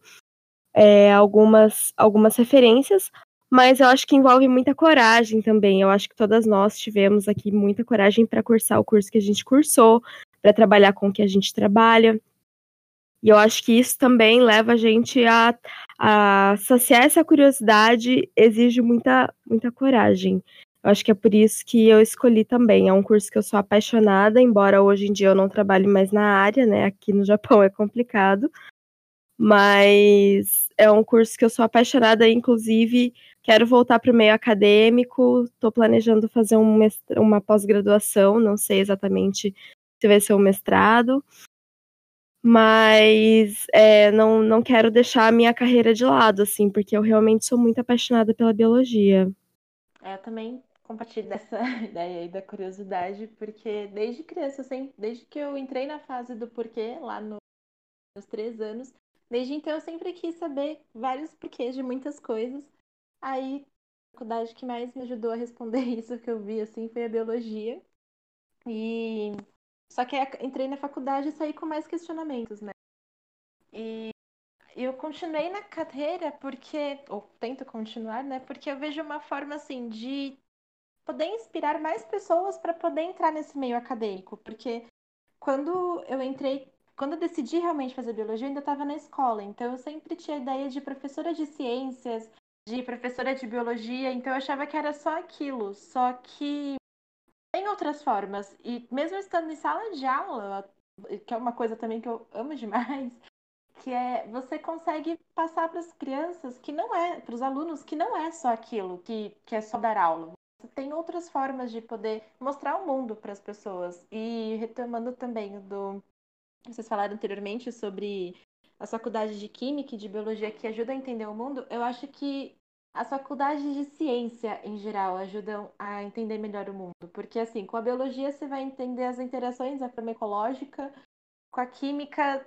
é, algumas, algumas referências. Mas eu acho que envolve muita coragem também. Eu acho que todas nós tivemos aqui muita coragem para cursar o curso que a gente cursou, para trabalhar com o que a gente trabalha. E eu acho que isso também leva a gente a, a saciar essa curiosidade, exige muita, muita coragem. Eu acho que é por isso que eu escolhi também. É um curso que eu sou apaixonada, embora hoje em dia eu não trabalhe mais na área, né? Aqui no Japão é complicado. Mas é um curso que eu sou apaixonada, inclusive quero voltar para o meio acadêmico, estou planejando fazer um uma pós-graduação, não sei exatamente se vai ser um mestrado. Mas é, não, não quero deixar a minha carreira de lado, assim, porque eu realmente sou muito apaixonada pela biologia. É, também compartilho dessa ideia aí da curiosidade, porque desde criança, sempre, desde que eu entrei na fase do porquê, lá no, nos três anos, desde então eu sempre quis saber vários porquês de muitas coisas. Aí, a faculdade que mais me ajudou a responder isso que eu vi, assim, foi a biologia. E só que entrei na faculdade e saí com mais questionamentos, né? E eu continuei na carreira porque, ou tento continuar, né? Porque eu vejo uma forma assim de poder inspirar mais pessoas para poder entrar nesse meio acadêmico. Porque quando eu entrei, quando eu decidi realmente fazer biologia, eu ainda estava na escola. Então eu sempre tinha a ideia de professora de ciências, de professora de biologia. Então eu achava que era só aquilo. Só que tem outras formas. E mesmo estando em sala de aula, que é uma coisa também que eu amo demais, que é você consegue passar para as crianças que não é, para os alunos que não é só aquilo, que, que é só dar aula. Tem outras formas de poder mostrar o mundo para as pessoas. E retomando também do vocês falaram anteriormente sobre a faculdade de Química e de Biologia que ajuda a entender o mundo, eu acho que as faculdades de ciência, em geral, ajudam a entender melhor o mundo. Porque, assim, com a biologia você vai entender as interações da forma ecológica, com a química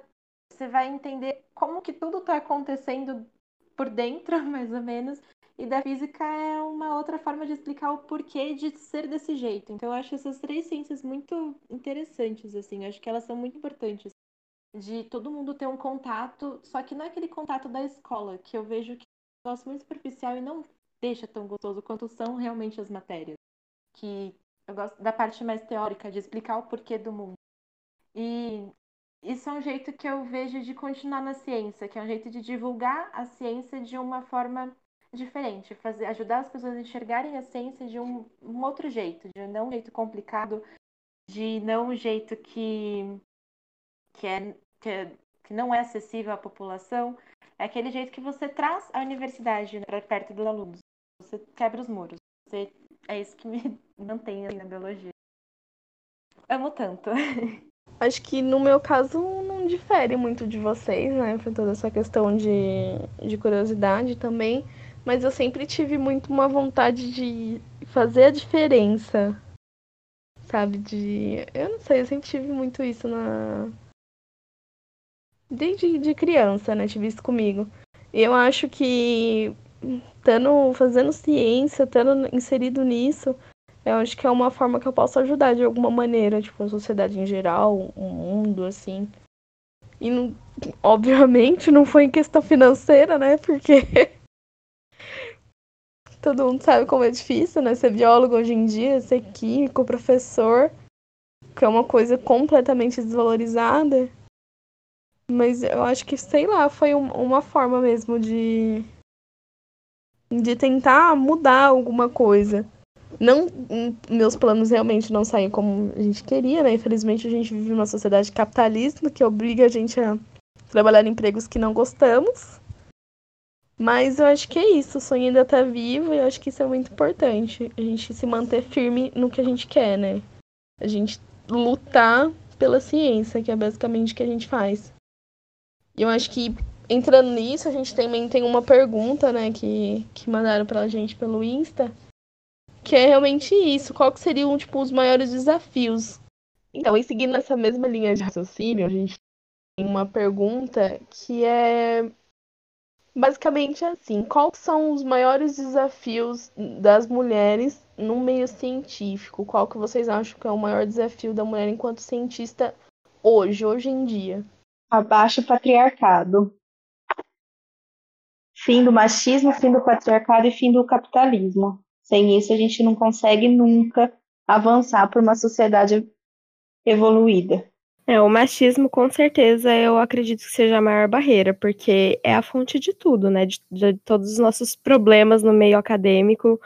você vai entender como que tudo está acontecendo por dentro, mais ou menos. E da física é uma outra forma de explicar o porquê de ser desse jeito. Então, eu acho essas três ciências muito interessantes, assim. Eu acho que elas são muito importantes. De todo mundo ter um contato, só que não é aquele contato da escola, que eu vejo que gosto muito superficial e não deixa tão gostoso quanto são realmente as matérias. Que eu gosto da parte mais teórica, de explicar o porquê do mundo. E isso é um jeito que eu vejo de continuar na ciência, que é um jeito de divulgar a ciência de uma forma diferente, fazer, ajudar as pessoas a enxergarem a ciência de um, um outro jeito, de não um jeito complicado, de não um jeito que, que, é, que, é, que não é acessível à população, é aquele jeito que você traz a universidade para perto dos alunos. Você quebra os muros. Você... É isso que me mantém assim, na biologia. Amo tanto. Acho que no meu caso não difere muito de vocês, né? Por toda essa questão de, de curiosidade também. Mas eu sempre tive muito uma vontade de fazer a diferença. Sabe? De. Eu não sei, eu sempre tive muito isso na, desde de criança, né? Tive isso comigo. E eu acho que estando fazendo ciência, estando inserido nisso, eu acho que é uma forma que eu posso ajudar de alguma maneira, tipo, a sociedade em geral, o mundo, assim. E, obviamente, não foi em questão financeira, né? Porque todo mundo sabe como é difícil, né? Ser biólogo hoje em dia, ser químico, professor, que é uma coisa completamente desvalorizada. Mas eu acho que, sei lá, foi um, uma forma mesmo de. de tentar mudar alguma coisa. Não, meus planos realmente não saem como a gente queria, né? Infelizmente a gente vive numa sociedade capitalista que obriga a gente a trabalhar em empregos que não gostamos. Mas eu acho que é isso, o sonho ainda tá vivo e eu acho que isso é muito importante. A gente se manter firme no que a gente quer, né? A gente lutar pela ciência, que é basicamente o que a gente faz. E eu acho que entrando nisso, a gente também tem uma pergunta, né, que, que mandaram pra gente pelo Insta, que é realmente isso, qual que seriam, tipo, os maiores desafios? Então, e seguindo essa mesma linha de raciocínio, a gente tem uma pergunta que é basicamente assim, quais são os maiores desafios das mulheres no meio científico? Qual que vocês acham que é o maior desafio da mulher enquanto cientista hoje, hoje em dia? Abaixo o patriarcado. Fim do machismo, fim do patriarcado e fim do capitalismo. Sem isso, a gente não consegue nunca avançar para uma sociedade evoluída. É, o machismo, com certeza, eu acredito que seja a maior barreira, porque é a fonte de tudo, né? De, de todos os nossos problemas no meio acadêmico,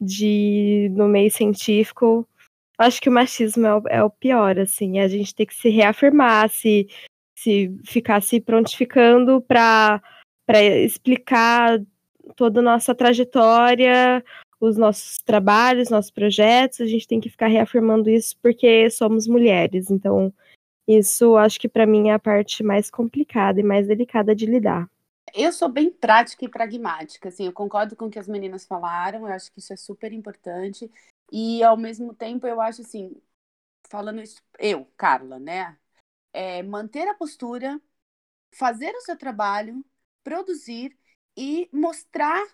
de no meio científico. Acho que o machismo é o, é o pior, assim. A gente tem que se reafirmar, se se ficar se prontificando para explicar toda a nossa trajetória os nossos trabalhos, nossos projetos, a gente tem que ficar reafirmando isso porque somos mulheres. Então, isso acho que para mim é a parte mais complicada e mais delicada de lidar. Eu sou bem prática e pragmática, assim, eu concordo com o que as meninas falaram, eu acho que isso é super importante. E ao mesmo tempo eu acho assim, falando isso, eu, Carla, né? É manter a postura, fazer o seu trabalho, produzir e mostrar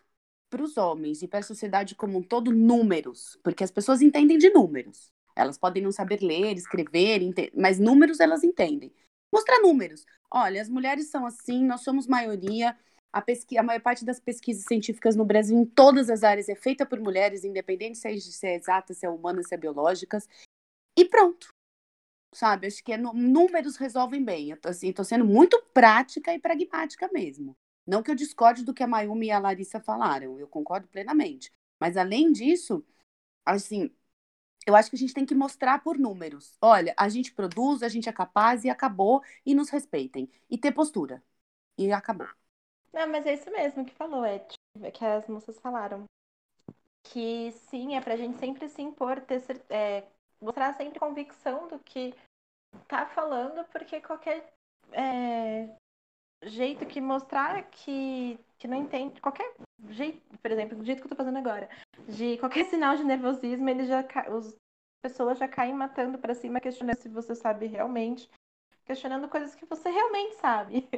para os homens e para a sociedade como um todo números, porque as pessoas entendem de números. Elas podem não saber ler, escrever, mas números elas entendem. Mostrar números. Olha, as mulheres são assim, nós somos maioria. A, pesqui... a maior parte das pesquisas científicas no Brasil, em todas as áreas, é feita por mulheres, independente se é, se é exata, se é humana, se é biológicas. E pronto. Sabe? Acho que é números resolvem bem. Tô, assim, sendo muito prática e pragmática mesmo. Não que eu discorde do que a Mayumi e a Larissa falaram, eu concordo plenamente. Mas além disso, assim, eu acho que a gente tem que mostrar por números. Olha, a gente produz, a gente é capaz e acabou, e nos respeitem. E ter postura. E acabou. Não, mas é isso mesmo que falou, é, que as moças falaram. Que sim, é pra gente sempre se impor, ter, é, mostrar sempre convicção do que tá falando, porque qualquer é, jeito que mostrar que, que não entende, qualquer jeito, por exemplo, do jeito que eu tô fazendo agora, de qualquer sinal de nervosismo, ele já as pessoas já caem matando para cima, questionando se você sabe realmente, questionando coisas que você realmente sabe.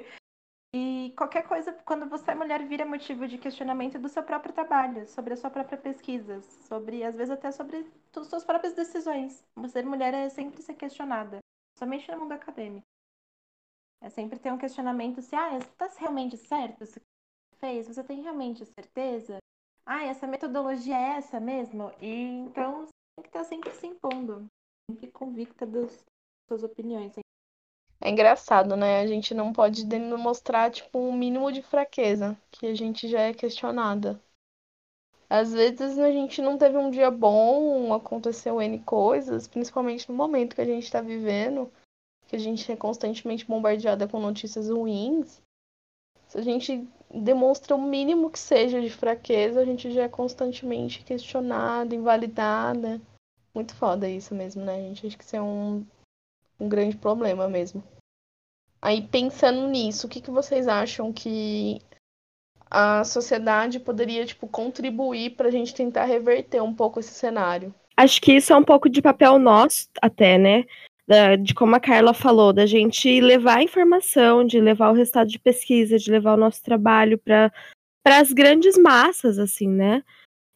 E qualquer coisa, quando você é mulher, vira motivo de questionamento do seu próprio trabalho, sobre a sua própria pesquisa, sobre, às vezes, até sobre as suas próprias decisões. Ser mulher é sempre ser questionada, somente no mundo acadêmico. É sempre ter um questionamento se, ah, está realmente certo isso que você fez? Você tem realmente certeza? Ah, essa metodologia é essa mesmo? E então tem que estar sempre se impondo, sempre convicta das suas opiniões. É engraçado, né? A gente não pode mostrar, tipo, um mínimo de fraqueza, que a gente já é questionada. Às vezes a gente não teve um dia bom, aconteceu N coisas, principalmente no momento que a gente está vivendo que a gente é constantemente bombardeada com notícias ruins, se a gente demonstra o mínimo que seja de fraqueza, a gente já é constantemente questionada, invalidada. Muito foda isso mesmo, né, gente? Acho que isso é um, um grande problema mesmo. Aí, pensando nisso, o que, que vocês acham que a sociedade poderia, tipo, contribuir para a gente tentar reverter um pouco esse cenário? Acho que isso é um pouco de papel nosso, até, né? Da, de como a Carla falou, da gente levar a informação, de levar o resultado de pesquisa, de levar o nosso trabalho para as grandes massas, assim, né?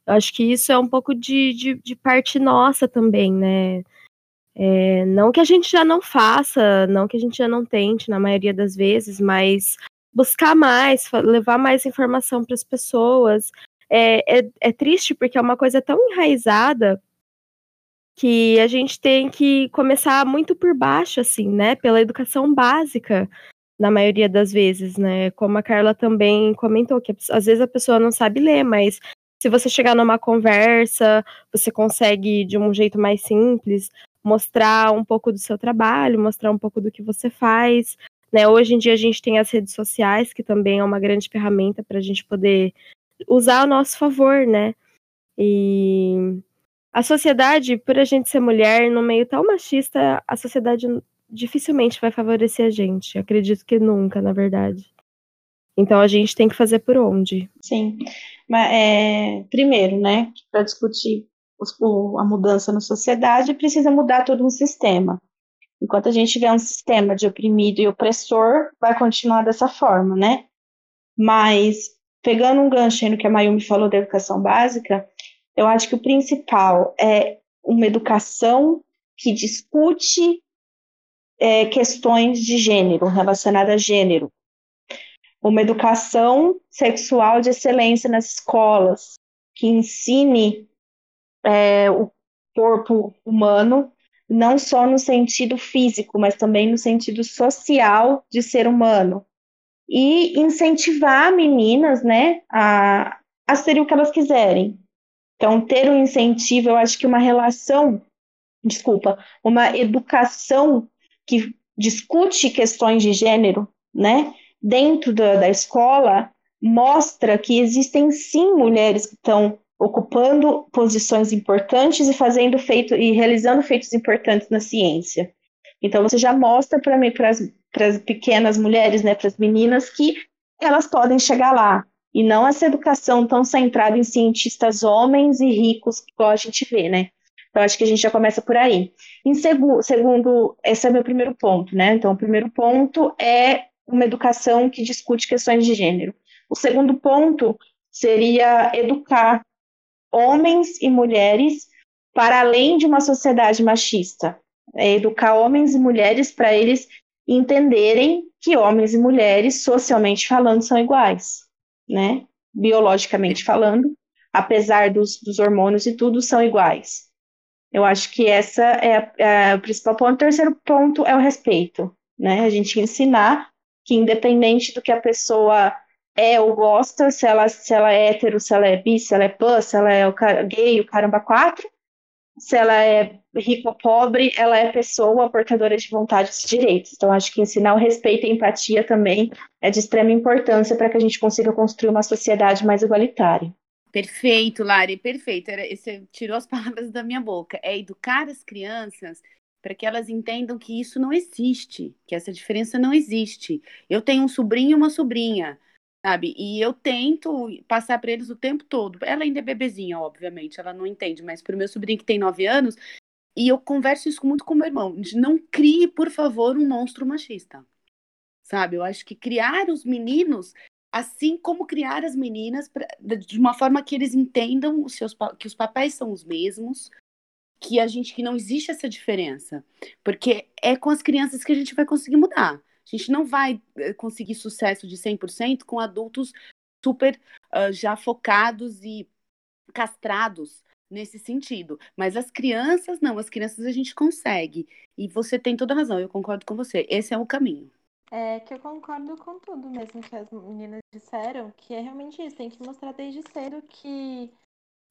Eu acho que isso é um pouco de, de, de parte nossa também, né? É, não que a gente já não faça, não que a gente já não tente na maioria das vezes, mas buscar mais, levar mais informação para as pessoas. É, é, é triste porque é uma coisa tão enraizada que a gente tem que começar muito por baixo, assim, né? Pela educação básica, na maioria das vezes, né? Como a Carla também comentou, que às vezes a pessoa não sabe ler, mas se você chegar numa conversa, você consegue, de um jeito mais simples, mostrar um pouco do seu trabalho, mostrar um pouco do que você faz. Né? Hoje em dia a gente tem as redes sociais, que também é uma grande ferramenta para a gente poder usar a nosso favor, né? E a sociedade, por a gente ser mulher, no meio tão machista, a sociedade dificilmente vai favorecer a gente. Acredito que nunca, na verdade. Então a gente tem que fazer por onde. Sim. Mas, é, primeiro, né, para discutir o, a mudança na sociedade, precisa mudar todo um sistema. Enquanto a gente tiver um sistema de oprimido e opressor, vai continuar dessa forma, né? Mas, pegando um gancho no que a Mayumi falou da educação básica, eu acho que o principal é uma educação que discute é, questões de gênero, relacionadas a gênero. Uma educação sexual de excelência nas escolas, que ensine é, o corpo humano, não só no sentido físico, mas também no sentido social de ser humano. E incentivar meninas né, a, a serem o que elas quiserem, então, ter um incentivo, eu acho que uma relação, desculpa, uma educação que discute questões de gênero, né, dentro da, da escola, mostra que existem sim mulheres que estão ocupando posições importantes e fazendo feito e realizando feitos importantes na ciência. Então você já mostra para mim para as pequenas mulheres, né, para as meninas que elas podem chegar lá e não essa educação tão centrada em cientistas homens e ricos que a gente vê, né? Então acho que a gente já começa por aí. Em segu segundo, esse é meu primeiro ponto, né? Então o primeiro ponto é uma educação que discute questões de gênero. O segundo ponto seria educar homens e mulheres para além de uma sociedade machista. É educar homens e mulheres para eles entenderem que homens e mulheres, socialmente falando, são iguais, né? Biologicamente falando, apesar dos, dos hormônios e tudo, são iguais. Eu acho que essa é, é o principal ponto. O terceiro ponto é o respeito, né? A gente ensinar que independente do que a pessoa é ou gosta, se ela, se ela é hétero, se ela é bi, se ela é pan, se ela é o cara, gay, o caramba quatro, se ela é rico ou pobre, ela é pessoa portadora de vontades e direitos. Então, acho que ensinar o respeito e empatia também é de extrema importância para que a gente consiga construir uma sociedade mais igualitária. Perfeito, Lari, perfeito. Você tirou as palavras da minha boca. É educar as crianças para que elas entendam que isso não existe, que essa diferença não existe. Eu tenho um sobrinho e uma sobrinha sabe? E eu tento passar para eles o tempo todo. Ela ainda é bebezinha, obviamente, ela não entende, mas para o meu sobrinho que tem nove anos, e eu converso isso muito com meu irmão, não crie, por favor, um monstro machista, sabe? Eu acho que criar os meninos, assim como criar as meninas, pra, de uma forma que eles entendam os seus, que os papéis são os mesmos, que a gente que não existe essa diferença, porque é com as crianças que a gente vai conseguir mudar. A gente não vai eh, conseguir sucesso de 100% com adultos super uh, já focados e castrados nesse sentido. Mas as crianças, não, as crianças a gente consegue. E você tem toda razão, eu concordo com você. Esse é o caminho. É que eu concordo com tudo mesmo que as meninas disseram, que é realmente isso, tem que mostrar desde cedo que,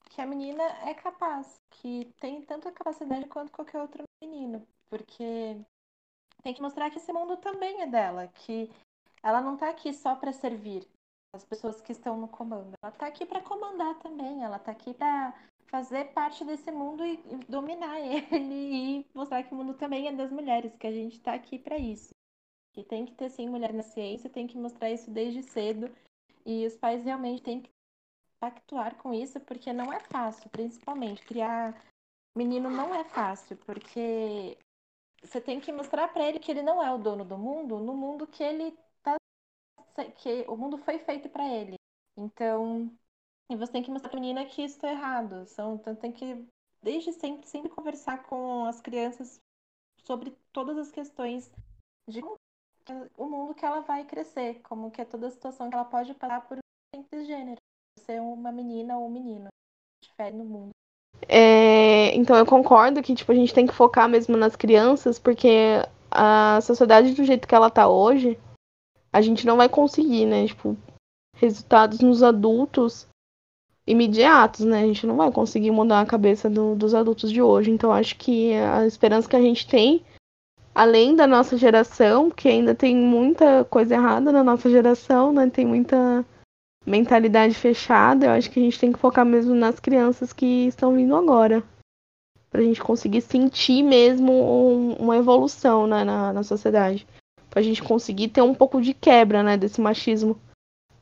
que a menina é capaz, que tem tanta capacidade quanto qualquer outro menino. Porque tem que mostrar que esse mundo também é dela, que ela não está aqui só para servir as pessoas que estão no comando. Ela está aqui para comandar também, ela está aqui para fazer parte desse mundo e, e, dominar ele e mostrar que o mundo também é das mulheres, que a gente está aqui para isso. Que tem que ter sim mulher na ciência, tem que mostrar isso desde cedo e os pais realmente têm que pactuar com isso, porque não é fácil, principalmente criar menino não é fácil, porque você tem que mostrar para ele que ele não é o dono do mundo, no mundo que ele tá que o mundo foi feito para ele. Então, e você tem que mostrar pra menina que isso tá errado. Então tem que desde sempre sempre conversar com as crianças sobre todas as questões de o mundo que ela vai crescer, como que é toda a situação que ela pode passar por simples gênero, ser uma menina ou um menino, difere no mundo. É, então eu concordo que tipo, a gente tem que focar mesmo nas crianças, porque a sociedade do jeito que ela tá hoje, a gente não vai conseguir, né? Tipo, resultados nos adultos imediatos, né? A gente não vai conseguir mudar a cabeça do, dos adultos de hoje. Então acho que a esperança que a gente tem, além da nossa geração, que ainda tem muita coisa errada na nossa geração, né? Tem muita mentalidade fechada, eu acho que a gente tem que focar mesmo nas crianças que estão vindo agora. Pra gente conseguir sentir mesmo um, uma evolução né, na, na sociedade. Pra gente conseguir ter um pouco de quebra, né, desse machismo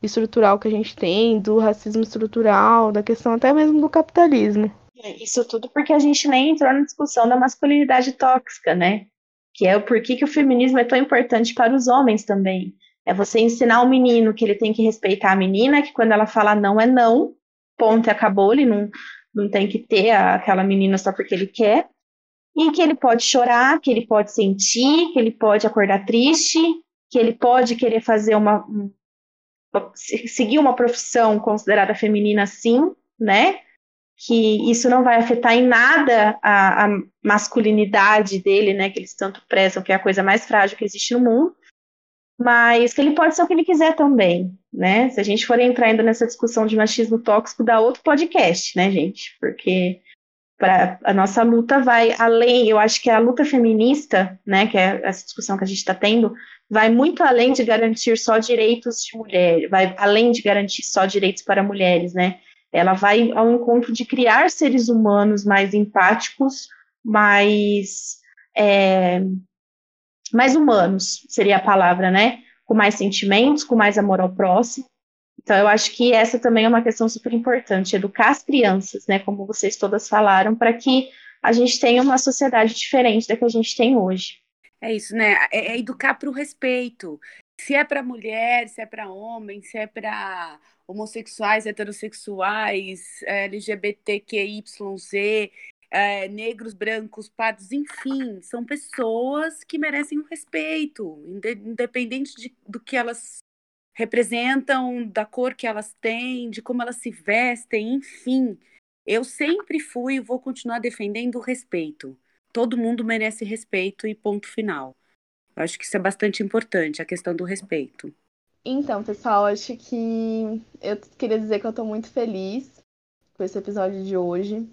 estrutural que a gente tem, do racismo estrutural, da questão até mesmo do capitalismo. É, isso tudo porque a gente nem entrou na discussão da masculinidade tóxica, né? Que é o porquê que o feminismo é tão importante para os homens também. É você ensinar o menino que ele tem que respeitar a menina, que quando ela fala não é não, ponto e acabou, ele não, não tem que ter aquela menina só porque ele quer. E que ele pode chorar, que ele pode sentir, que ele pode acordar triste, que ele pode querer fazer uma seguir uma profissão considerada feminina sim, né? Que isso não vai afetar em nada a, a masculinidade dele, né? Que eles tanto prezam, que é a coisa mais frágil que existe no mundo mas que ele pode ser o que ele quiser também, né? Se a gente for entrar ainda nessa discussão de machismo tóxico, dá outro podcast, né, gente? Porque para a nossa luta vai além, eu acho que a luta feminista, né, que é essa discussão que a gente está tendo, vai muito além de garantir só direitos de mulher, vai além de garantir só direitos para mulheres, né? Ela vai ao encontro de criar seres humanos mais empáticos, mais, é, mais humanos, seria a palavra, né? Com mais sentimentos, com mais amor ao próximo. Então, eu acho que essa também é uma questão super importante, educar as crianças, né? Como vocês todas falaram, para que a gente tenha uma sociedade diferente da que a gente tem hoje. É isso, né? É, é educar para o respeito. Se é para mulher, se é para homem, se é para homossexuais, heterossexuais, LGBTQIYZ, é, negros, brancos, pardos, enfim, são pessoas que merecem um respeito, independente de, do que elas representam, da cor que elas têm, de como elas se vestem, enfim. Eu sempre fui e vou continuar defendendo o respeito. Todo mundo merece respeito e ponto final. Eu acho que isso é bastante importante, a questão do respeito. Então, pessoal, acho que eu queria dizer que eu tô muito feliz com esse episódio de hoje.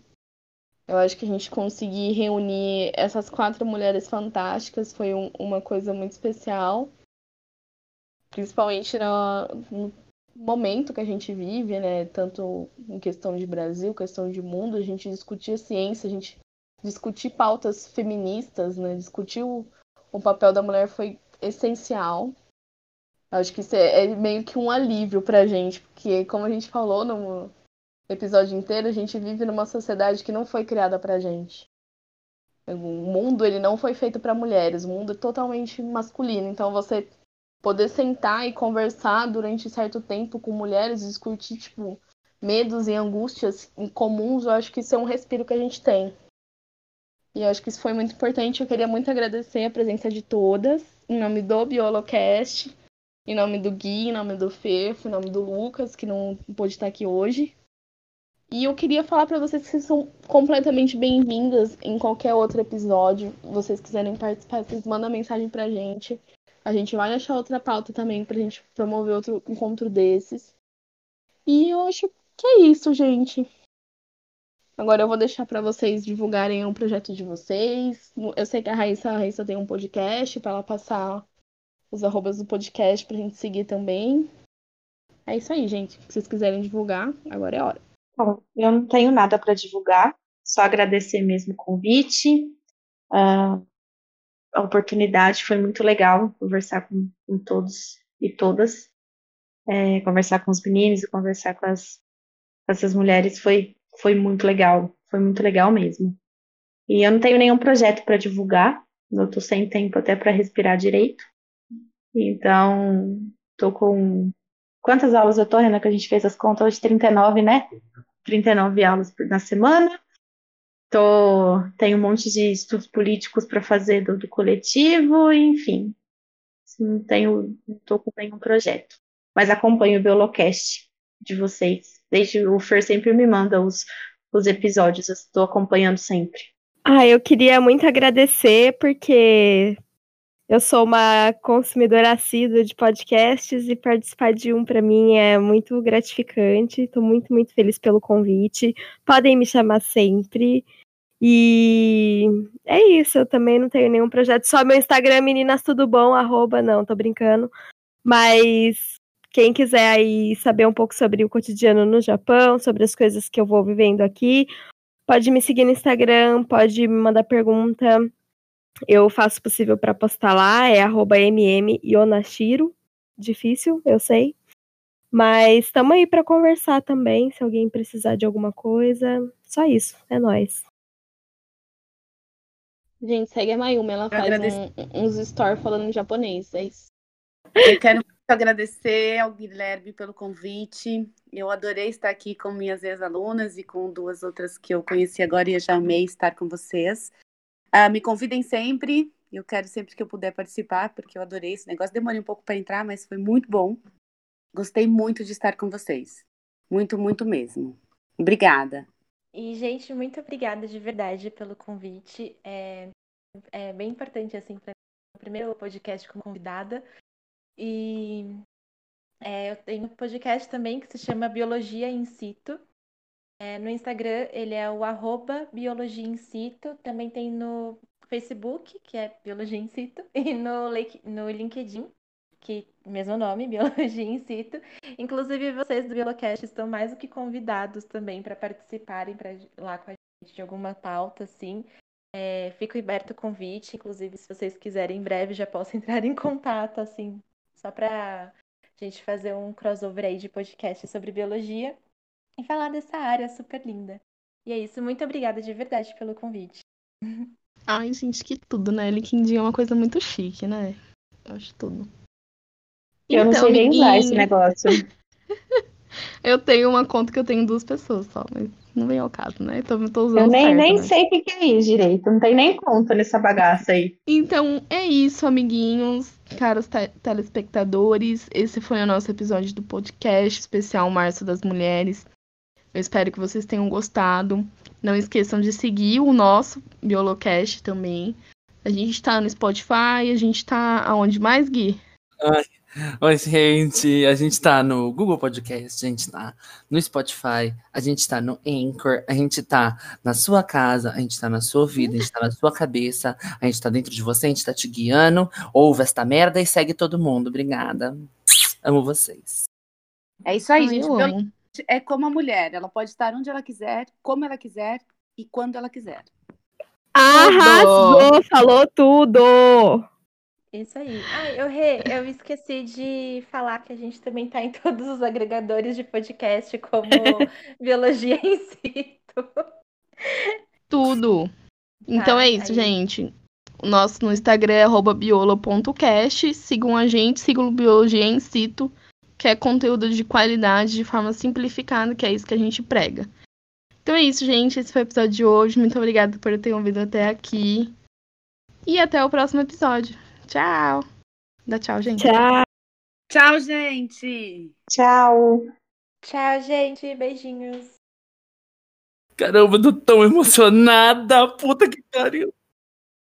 Eu acho que a gente conseguir reunir essas quatro mulheres fantásticas foi um, uma coisa muito especial. Principalmente no, momento que a gente vive, né? Tanto em questão de Brasil, questão de mundo, a gente discutir a ciência, a gente discutir pautas feministas, né? Discutir o, o papel da mulher foi essencial. Acho que isso é, é meio que um alívio pra gente, porque como a gente falou no episódio inteiro, a gente vive numa sociedade que não foi criada pra gente. O mundo ele não foi feito para mulheres, o mundo é totalmente masculino. Então você poder sentar e conversar durante certo tempo com mulheres, discutir tipo medos e angústias comuns, eu acho que isso é um respiro que a gente tem. E eu acho que isso foi muito importante. Eu queria muito agradecer a presença de todas, em nome do Biolocast, em nome do Gui, em nome do Fefo, em nome do Lucas, que não pôde estar aqui hoje. E eu queria falar para vocês que vocês são completamente bem-vindas em qualquer outro episódio. Vocês quiserem participar, vocês mandam mensagem pra gente. A gente vai achar outra pauta também pra gente promover outro encontro desses. E eu acho que é isso, gente. Agora eu vou deixar para vocês divulgarem o um projeto de vocês. Eu sei que a Raíssa, a Raíssa tem um podcast para ela passar os arrobas do podcast pra gente seguir também. É isso aí, gente. Se vocês quiserem divulgar, agora é hora. Bom, eu não tenho nada para divulgar, só agradecer mesmo o convite. Uh, a oportunidade foi muito legal conversar com, com todos e todas. É, conversar com os meninos e conversar com, as, com essas mulheres foi foi muito legal, foi muito legal mesmo. E eu não tenho nenhum projeto para divulgar, eu tô sem tempo até para respirar direito. Então, tô com quantas aulas eu tô, Renan, que a gente fez as contas hoje 39, né? 39 aulas na semana. Tô, tenho um monte de estudos políticos para fazer do, do, coletivo, enfim. Não tenho, não tô com nenhum projeto. Mas acompanho o Biolocast de vocês. Desde o Fer sempre me manda os, os episódios, eu estou acompanhando sempre. Ah, eu queria muito agradecer, porque eu sou uma consumidora assídua de podcasts e participar de um para mim é muito gratificante. Estou muito, muito feliz pelo convite. Podem me chamar sempre. E é isso, eu também não tenho nenhum projeto, só meu Instagram, meninas tudo bom, arroba, não, tô brincando. Mas quem quiser aí saber um pouco sobre o cotidiano no Japão, sobre as coisas que eu vou vivendo aqui, pode me seguir no Instagram, pode me mandar pergunta. Eu faço o possível para postar lá, é @mm_yonashiro. Difícil, eu sei. Mas estamos aí para conversar também, se alguém precisar de alguma coisa. Só isso, é nós. Gente, segue a Mayumi, ela faz um, uns stories falando em japonês, é isso. Eu quero agradecer ao Guilherme pelo convite. Eu adorei estar aqui com minhas ex-alunas e com duas outras que eu conheci agora e eu já amei estar com vocês. Uh, me convidem sempre. Eu quero sempre que eu puder participar, porque eu adorei esse negócio. Demorei um pouco para entrar, mas foi muito bom. Gostei muito de estar com vocês. Muito, muito mesmo. Obrigada. E, gente, muito obrigada de verdade pelo convite. É, é bem importante, assim, para o primeiro podcast como convidada. E é, eu tenho um podcast também que se chama Biologia in Situ. É, no Instagram ele é o arroba Biologia in. Também tem no Facebook, que é Biologia in e no, no LinkedIn, que mesmo nome, Biologia in. Inclusive, vocês do Biolocast estão mais do que convidados também para participarem pra, lá com a gente de alguma pauta, assim. É, fico aberto o convite, inclusive, se vocês quiserem, em breve já posso entrar em contato, assim, só para a gente fazer um crossover aí de podcast sobre biologia e falar dessa área super linda. E é isso, muito obrigada de verdade pelo convite. Ai, gente, que tudo, né? LinkedIn é uma coisa muito chique, né? Eu acho tudo. Eu então, não sei nem usar esse negócio. eu tenho uma conta que eu tenho duas pessoas só, mas não vem ao caso, né? Então, tô usando eu nem, certo, nem né? sei o que, que é isso direito. Não tem nem conta nessa bagaça aí. Então, é isso, amiguinhos, caros te telespectadores. Esse foi o nosso episódio do podcast especial Março das Mulheres. Eu espero que vocês tenham gostado. Não esqueçam de seguir o nosso Biolocast também. A gente tá no Spotify, a gente tá aonde mais, Gui? Ai, Oi, gente. A gente tá no Google Podcast, a gente tá no Spotify, a gente tá no Anchor, a gente tá na sua casa, a gente tá na sua vida, a gente tá na sua cabeça, a gente tá dentro de você, a gente tá te guiando. Ouve esta merda e segue todo mundo. Obrigada. Amo vocês. É isso aí, Ai, gente. eu amo. É como a mulher. Ela pode estar onde ela quiser, como ela quiser e quando ela quiser. Arrasou! Falou tudo! Isso aí. Ai, eu, re, eu esqueci de falar que a gente também tá em todos os agregadores de podcast, como Biologia em Situ. Tudo. Então Tá, é isso, aí. gente. O nosso no Instagram é arroba biolo.cast. Sigam a gente, sigam o Biologia em Situ, que é conteúdo de qualidade de forma simplificada, que é isso que a gente prega. Então é isso, gente. Esse foi o episódio de hoje. Muito obrigada por ter ouvido até aqui. E até o próximo episódio. Tchau. Dá tchau, gente. Tchau. Tchau, gente! Tchau. Tchau, gente. Beijinhos. Caramba, eu tô tão emocionada. Puta que pariu.